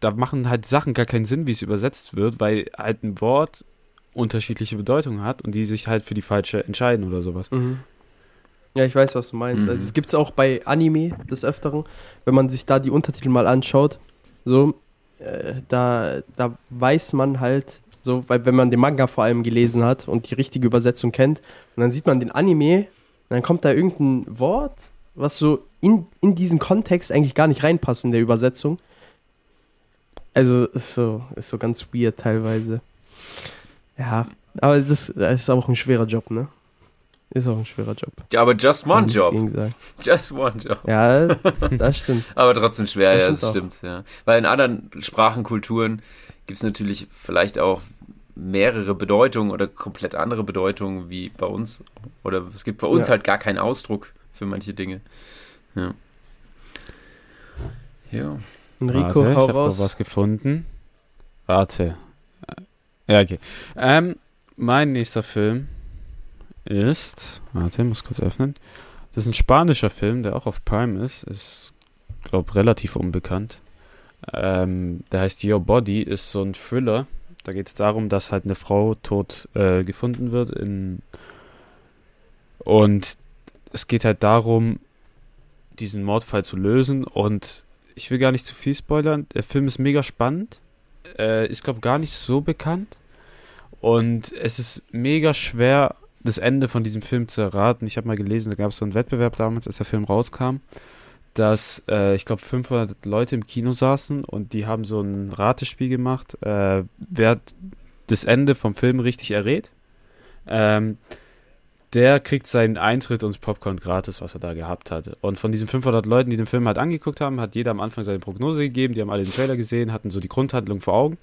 da machen halt Sachen gar keinen Sinn, wie es übersetzt wird, weil halt ein Wort unterschiedliche Bedeutungen hat und die sich halt für die falsche entscheiden oder sowas. Mhm. Ja, ich weiß, was du meinst. Mhm. Also es gibt es auch bei Anime des Öfteren, wenn man sich da die Untertitel mal anschaut, so, äh, da, da weiß man halt, so, weil wenn man den Manga vor allem gelesen hat und die richtige Übersetzung kennt, und dann sieht man den Anime, dann kommt da irgendein Wort, was so in, in diesen Kontext eigentlich gar nicht reinpasst in der Übersetzung. Also ist so, ist so ganz weird teilweise. Ja, aber das, das ist auch ein schwerer Job, ne? Ist auch ein schwerer Job. Ja, aber just one Job. Just one Job. Ja, das stimmt. aber trotzdem schwer, das ja, das stimmt, stimmt, ja. Weil in anderen Sprachenkulturen gibt es natürlich vielleicht auch mehrere Bedeutungen oder komplett andere Bedeutungen wie bei uns. Oder es gibt bei uns ja. halt gar keinen Ausdruck für manche Dinge. Ja. Ja. Enrico, Warte, hau ich raus. was gefunden. Warte. Ja, okay. Ähm, mein nächster Film ist, warte, muss kurz öffnen. Das ist ein spanischer Film, der auch auf Prime ist. Ist, glaube relativ unbekannt. Ähm, der heißt Your Body, ist so ein Thriller. Da geht es darum, dass halt eine Frau tot äh, gefunden wird in und es geht halt darum, diesen Mordfall zu lösen und ich will gar nicht zu viel spoilern. Der Film ist mega spannend. Äh, ist, glaube gar nicht so bekannt. Und es ist mega schwer das Ende von diesem Film zu erraten. Ich habe mal gelesen, da gab es so einen Wettbewerb damals, als der Film rauskam, dass äh, ich glaube 500 Leute im Kino saßen und die haben so ein Ratespiel gemacht, äh, wer das Ende vom Film richtig errät. Ähm, der kriegt seinen Eintritt ins Popcorn gratis, was er da gehabt hatte. Und von diesen 500 Leuten, die den Film halt angeguckt haben, hat jeder am Anfang seine Prognose gegeben. Die haben alle den Trailer gesehen, hatten so die Grundhandlung vor Augen.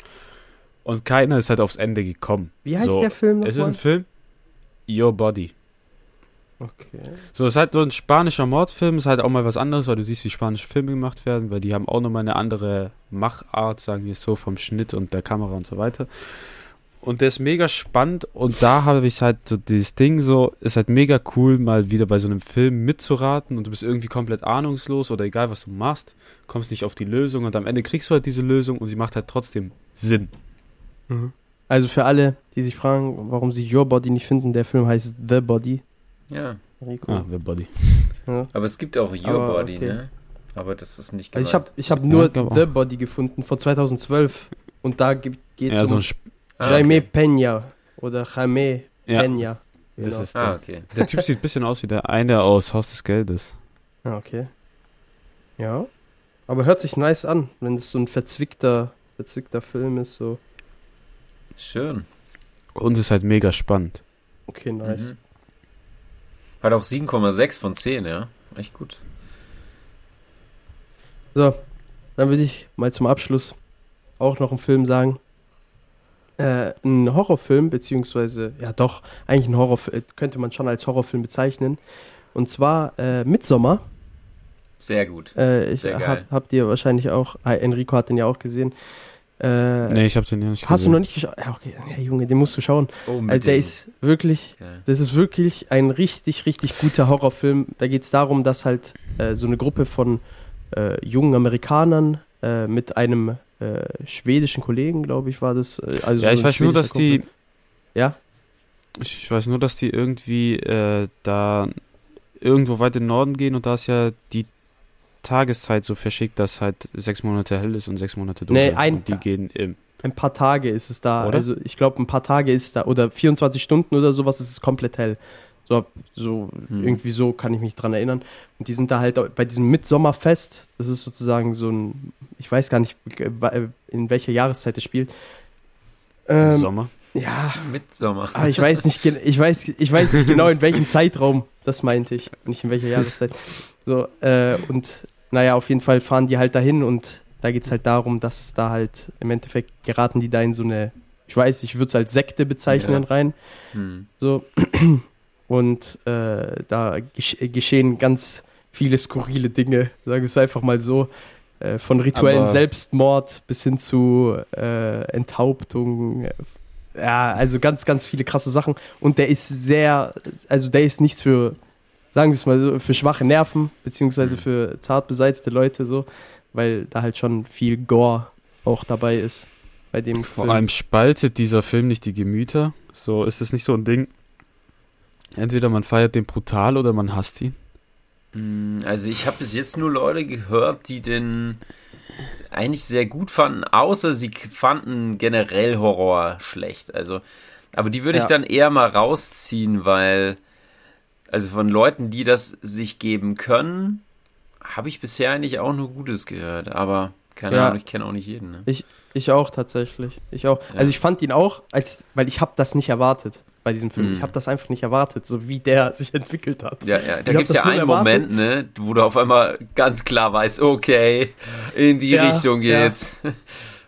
Und keiner ist halt aufs Ende gekommen. Wie heißt so, der Film nochmal? Es ist ein Film, Your Body. Okay. So, es ist halt so ein spanischer Mordfilm, ist halt auch mal was anderes, weil du siehst, wie spanische Filme gemacht werden, weil die haben auch nochmal eine andere Machart, sagen wir so, vom Schnitt und der Kamera und so weiter. Und der ist mega spannend und da habe ich halt so dieses Ding so, ist halt mega cool, mal wieder bei so einem Film mitzuraten und du bist irgendwie komplett ahnungslos oder egal was du machst, kommst nicht auf die Lösung und am Ende kriegst du halt diese Lösung und sie macht halt trotzdem Sinn. Also für alle, die sich fragen, warum sie Your Body nicht finden, der Film heißt The Body. Ja, Rico. Ah, The Body. Ja. aber es gibt auch Your Aber Body, okay. ne? Aber das ist nicht Also ich gemeint. habe ich hab Ja, nur auch. The Body gefunden von 2012 und da geht es Ja, so um Sp Ah, Jaime okay. Peña oder Jaime ja, Peña. das Genau. ist Ah, der. okay. Der Typ sieht ein bisschen aus wie der eine aus Haus des Geldes. Ah, okay. Ja. Aber hört sich nice an, wenn es so ein verzwickter, verzwickter Film ist. So, Schön. Und ist halt mega spannend. okay, nice. Mhm. Hat auch 7,6 von 10, ja. Echt gut. So, dann würde ich mal zum Abschluss auch noch einen Film sagen. Äh, ein Horrorfilm, beziehungsweise, ja doch, eigentlich ein Horrorfilm, könnte man schon als Horrorfilm bezeichnen. Und zwar äh, Midsommar. Sehr gut. Äh, ich Sehr geil. hab, habt ihr wahrscheinlich auch, ah, Enrico hat den ja auch gesehen. Äh, Nee, ich hab den ja nicht hast du gesehen. noch nicht geschaut? Ja, okay, ja, Junge, den musst du schauen. Oh, Also der ist wirklich, Geil. das ist wirklich ein richtig, richtig guter Horrorfilm. Da geht es darum, dass halt äh, so eine Gruppe von äh, jungen Amerikanern äh, mit einem äh, schwedischen Kollegen, glaube ich, war das. äh, Also Ja, so ich weiß nur, dass die. Kumpel. Ja? Ich, ich weiß nur, dass die irgendwie äh, da irgendwo weit in den Norden gehen und da ist ja die Tageszeit so verschickt, dass halt sechs Monate hell ist und sechs Monate dunkel. Nee, ein- und die gehen im. Ein paar Tage ist es da. Oder? Also ich glaube, ein paar Tage ist es da. Oder 24 Stunden oder sowas ist es komplett hell. So, so Hm. irgendwie so kann ich mich dran erinnern. Und die sind da halt bei diesem Mitsommerfest. Das ist sozusagen so ein, ich weiß gar nicht, äh, in welcher Jahreszeit es spielt. Ähm, Sommer. ja, Midsommer. aber ich weiß nicht, ich weiß, ich weiß nicht genau in welchem Zeitraum. Das meinte ich, nicht in welcher Jahreszeit. So äh, und naja, auf jeden Fall fahren die halt dahin und da geht es halt darum, dass da halt im Endeffekt geraten die da in so eine, ich weiß, ich würde es als Sekte bezeichnen Ja. rein. Hm. So. Und äh, da gesch geschehen ganz viele skurrile Dinge, sagen wir es einfach mal so. Äh, von rituellen Aber- Selbstmord bis hin zu äh, Enthauptung. Ja, also ganz, ganz viele krasse Sachen. Und der ist sehr, also der ist nichts für, sagen wir es mal so, für schwache Nerven, beziehungsweise Mhm. für zart beseitete Leute so, weil da halt schon viel Gore auch dabei ist bei dem Vor Film. allem spaltet dieser Film nicht die Gemüter. So ist es nicht so ein Ding. Entweder man feiert den brutal oder man hasst ihn. Hm, Also ich habe bis jetzt nur Leute gehört, die den eigentlich sehr gut fanden, außer sie fanden generell Horror schlecht. Also, aber die würde ich Ja. dann eher mal rausziehen, weil also von Leuten, die das sich geben können, habe ich bisher eigentlich auch nur Gutes gehört. Aber keine Ja. Ahnung, ich kenne auch nicht jeden. Ne? Ich auch tatsächlich. Ich auch. Ja. Also ich fand ihn auch, als, weil ich habe das nicht erwartet bei diesem Film. Mhm. Ich habe das einfach nicht erwartet, so wie der sich entwickelt hat. Ja, ja, da gibt es ja einen erwartet. Moment, ne, wo du auf einmal ganz klar weißt, okay, in die Ja, Richtung ja. geht's.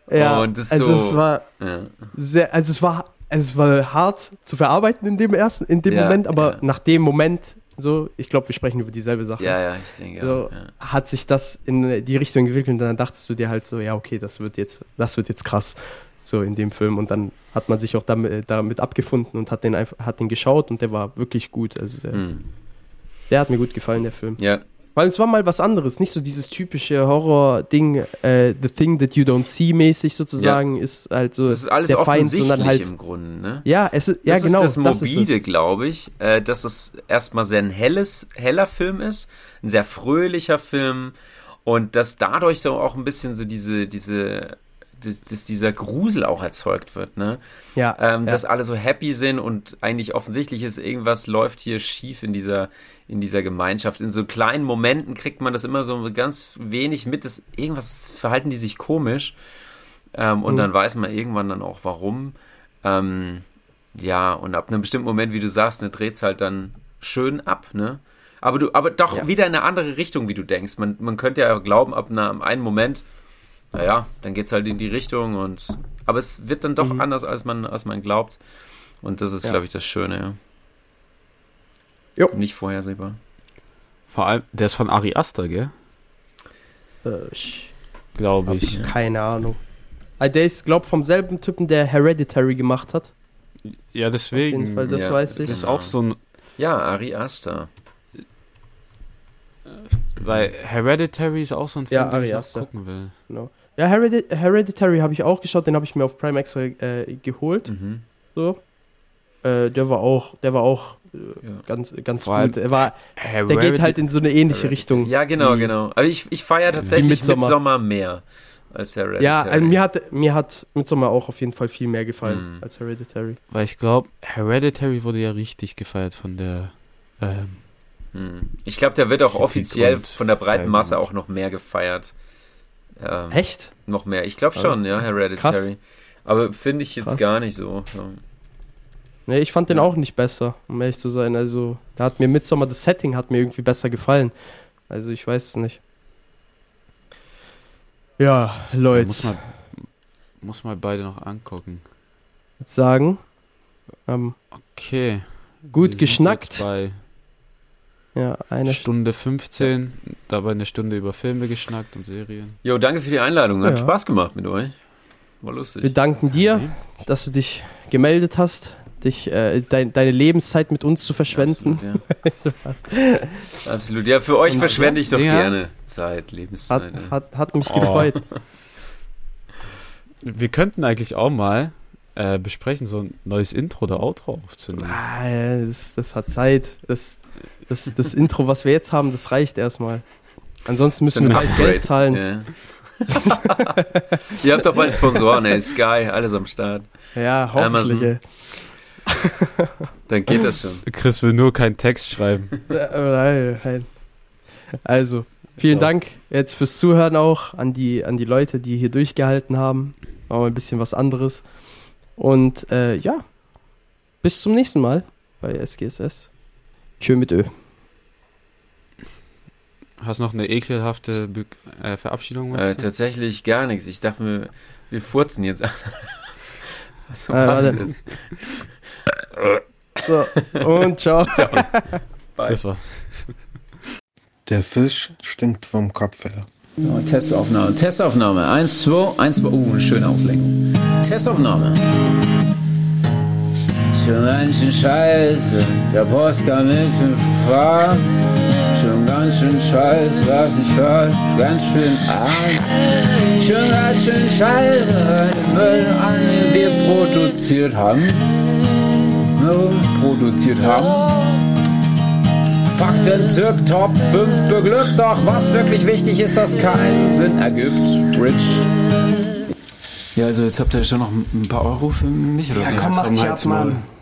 Ja, Und das also so- es war Ja. sehr, also es war, es war hart zu verarbeiten in dem ersten, in dem Ja, Moment, aber ja. nach dem Moment, so, ich glaube, wir sprechen über dieselbe Sache. ja, ja, ich denke So. Ja. hat sich das in die Richtung entwickelt und dann dachtest du dir halt so, ja, okay, das wird jetzt, das wird jetzt krass, so in dem Film. Und dann hat man sich auch damit, damit abgefunden und hat den einfach, hat den geschaut und der war wirklich gut. Also der, Hm. der hat mir gut gefallen, der Film. Ja, Weil es war mal was anderes, nicht so dieses typische Horror-Ding, äh, The Thing That You Don't See mäßig sozusagen, ist halt so das ist alles der Feind, sondern halt, im Grunde, ne? ja, es ist, ja das genau, ist das Mobile, glaube ich, äh, dass es erstmal sehr ein helles, heller Film ist, ein sehr fröhlicher Film und dass dadurch so auch ein bisschen so diese, diese, dass, dass dieser Grusel auch erzeugt wird, ne? Ja, ähm, ja. dass alle so happy sind und eigentlich offensichtlich ist, irgendwas läuft hier schief in dieser, in dieser Gemeinschaft. In so kleinen Momenten kriegt man das immer so ganz wenig mit, dass irgendwas verhalten die sich komisch. Ähm, und Mhm. dann weiß man irgendwann dann auch warum. Ähm, ja, und ab einem bestimmten Moment, wie du sagst, ne, dreht es halt dann schön ab, ne? Aber du, aber doch Ja. wieder in eine andere Richtung, wie du denkst. Man, man könnte ja glauben, ab einem einen Moment, naja, dann geht's halt in die Richtung und aber es wird dann doch Mhm. anders, als man, als man glaubt. Und das ist, Ja. glaube ich, das Schöne, ja. Jo. Nicht vorhersehbar. Vor allem, der ist von Ari Aster, gell? Äh, ich Glaube ich. keine Ahnung. Ah, der ist, glaub vom selben Typen, der Hereditary gemacht hat. Ja, deswegen. Auf jeden Fall, das ja, weiß ich. Das ist Genau. auch so ein. Ja, Ari Aster. Weil Hereditary ist auch so ein Film, Ja, den Ari ich noch Aster. gucken will. Genau. Ja, Heredit Hereditary habe ich auch geschaut, den habe ich mir auf Prime extra äh, geholt. Mhm. So. Äh, der war auch, der war auch Ja. ganz, ganz Vor gut. Er war, der Hereditary, geht halt in so eine ähnliche Richtung. Ja, genau, Wie- genau. Aber ich, ich feiere tatsächlich Midsommar. Midsommar mehr als Hereditary. Ja, also mir hat mir hat Midsommar auch auf jeden Fall viel mehr gefallen Mhm. als Hereditary. Weil ich glaube, Hereditary wurde ja richtig gefeiert von der. Ähm, Hm. Ich glaube, der wird auch offiziell von der breiten. Masse auch noch mehr gefeiert. Ähm, Echt? Noch mehr. Ich glaube schon, ja, Hereditary. Aber finde ich jetzt Krass. gar nicht so. so. Nee, ich fand den Ja. auch nicht besser, um ehrlich zu sein. Also, da hat mir Midsommar, das Setting hat mir irgendwie besser gefallen. Also, ich weiß es nicht. Ja, Leute, muss, man, muss mal beide noch angucken. ich sagen, ähm, Okay. Gut wir sind geschnackt. jetzt Bei ja, eine Stunde 15, dabei eine Stunde über Filme geschnackt und Serien. Jo, danke für die Einladung. Hat Ja. Spaß gemacht mit euch. War lustig. Wir danken dir, dass du dich gemeldet hast, dich, äh, dein, deine Lebenszeit mit uns zu verschwenden. Absolut, ja. Absolut. Ja, für euch Und- verschwende ich doch Ja. gerne Zeit, Hat, Lebenszeit. ja. hat, hat mich Oh. gefreut. Wir könnten eigentlich auch mal äh, besprechen, so ein neues Intro oder Outro aufzunehmen. Ah, ja, das, das hat Zeit. Das, das, das Intro, was wir jetzt haben, das reicht erstmal. Ansonsten So müssen wir halt. Geld zahlen. Ja. Ihr habt doch bald Sponsoren, ey. Sky, alles am Start. Ja, hoffentlich. Dann geht das schon. Chris will nur keinen Text schreiben. Äh, Nein, nein. Also, vielen Ja. Dank jetzt fürs Zuhören auch an die, an die Leute, die hier durchgehalten haben. War mal ein bisschen was anderes. Und äh, ja, bis zum nächsten Mal bei SGSS. Tschö mit Ö. Hast noch eine ekelhafte Be äh, Verabschiedung? Äh, tatsächlich gar nichts. Ich dachte mir, wir furzen jetzt an. Was so Äh, passend ist. So, und ciao. Bye. das war's. Der Fisch stinkt vom Kopf her. So, Testaufnahme, Testaufnahme. Eins, zwei, eins, zwei. Uh, eine schöne Auslenkung. Testaufnahme. Schon ganz schön scheiße, der Post kam mit fünf Fahr. Schon ganz schön scheiße, was ich hört, ganz schön arm. Schon ganz schön scheiße, den Müll an, den wir produziert haben. Produziert haben. Fakten zirk Top 5 beglückt, doch was wirklich wichtig ist, dass keinen Sinn ergibt. Rich. Ja, also jetzt habt ihr schon noch ein paar Euro für mich oder so. komm, mach dich ab, halt's Maul. Mann.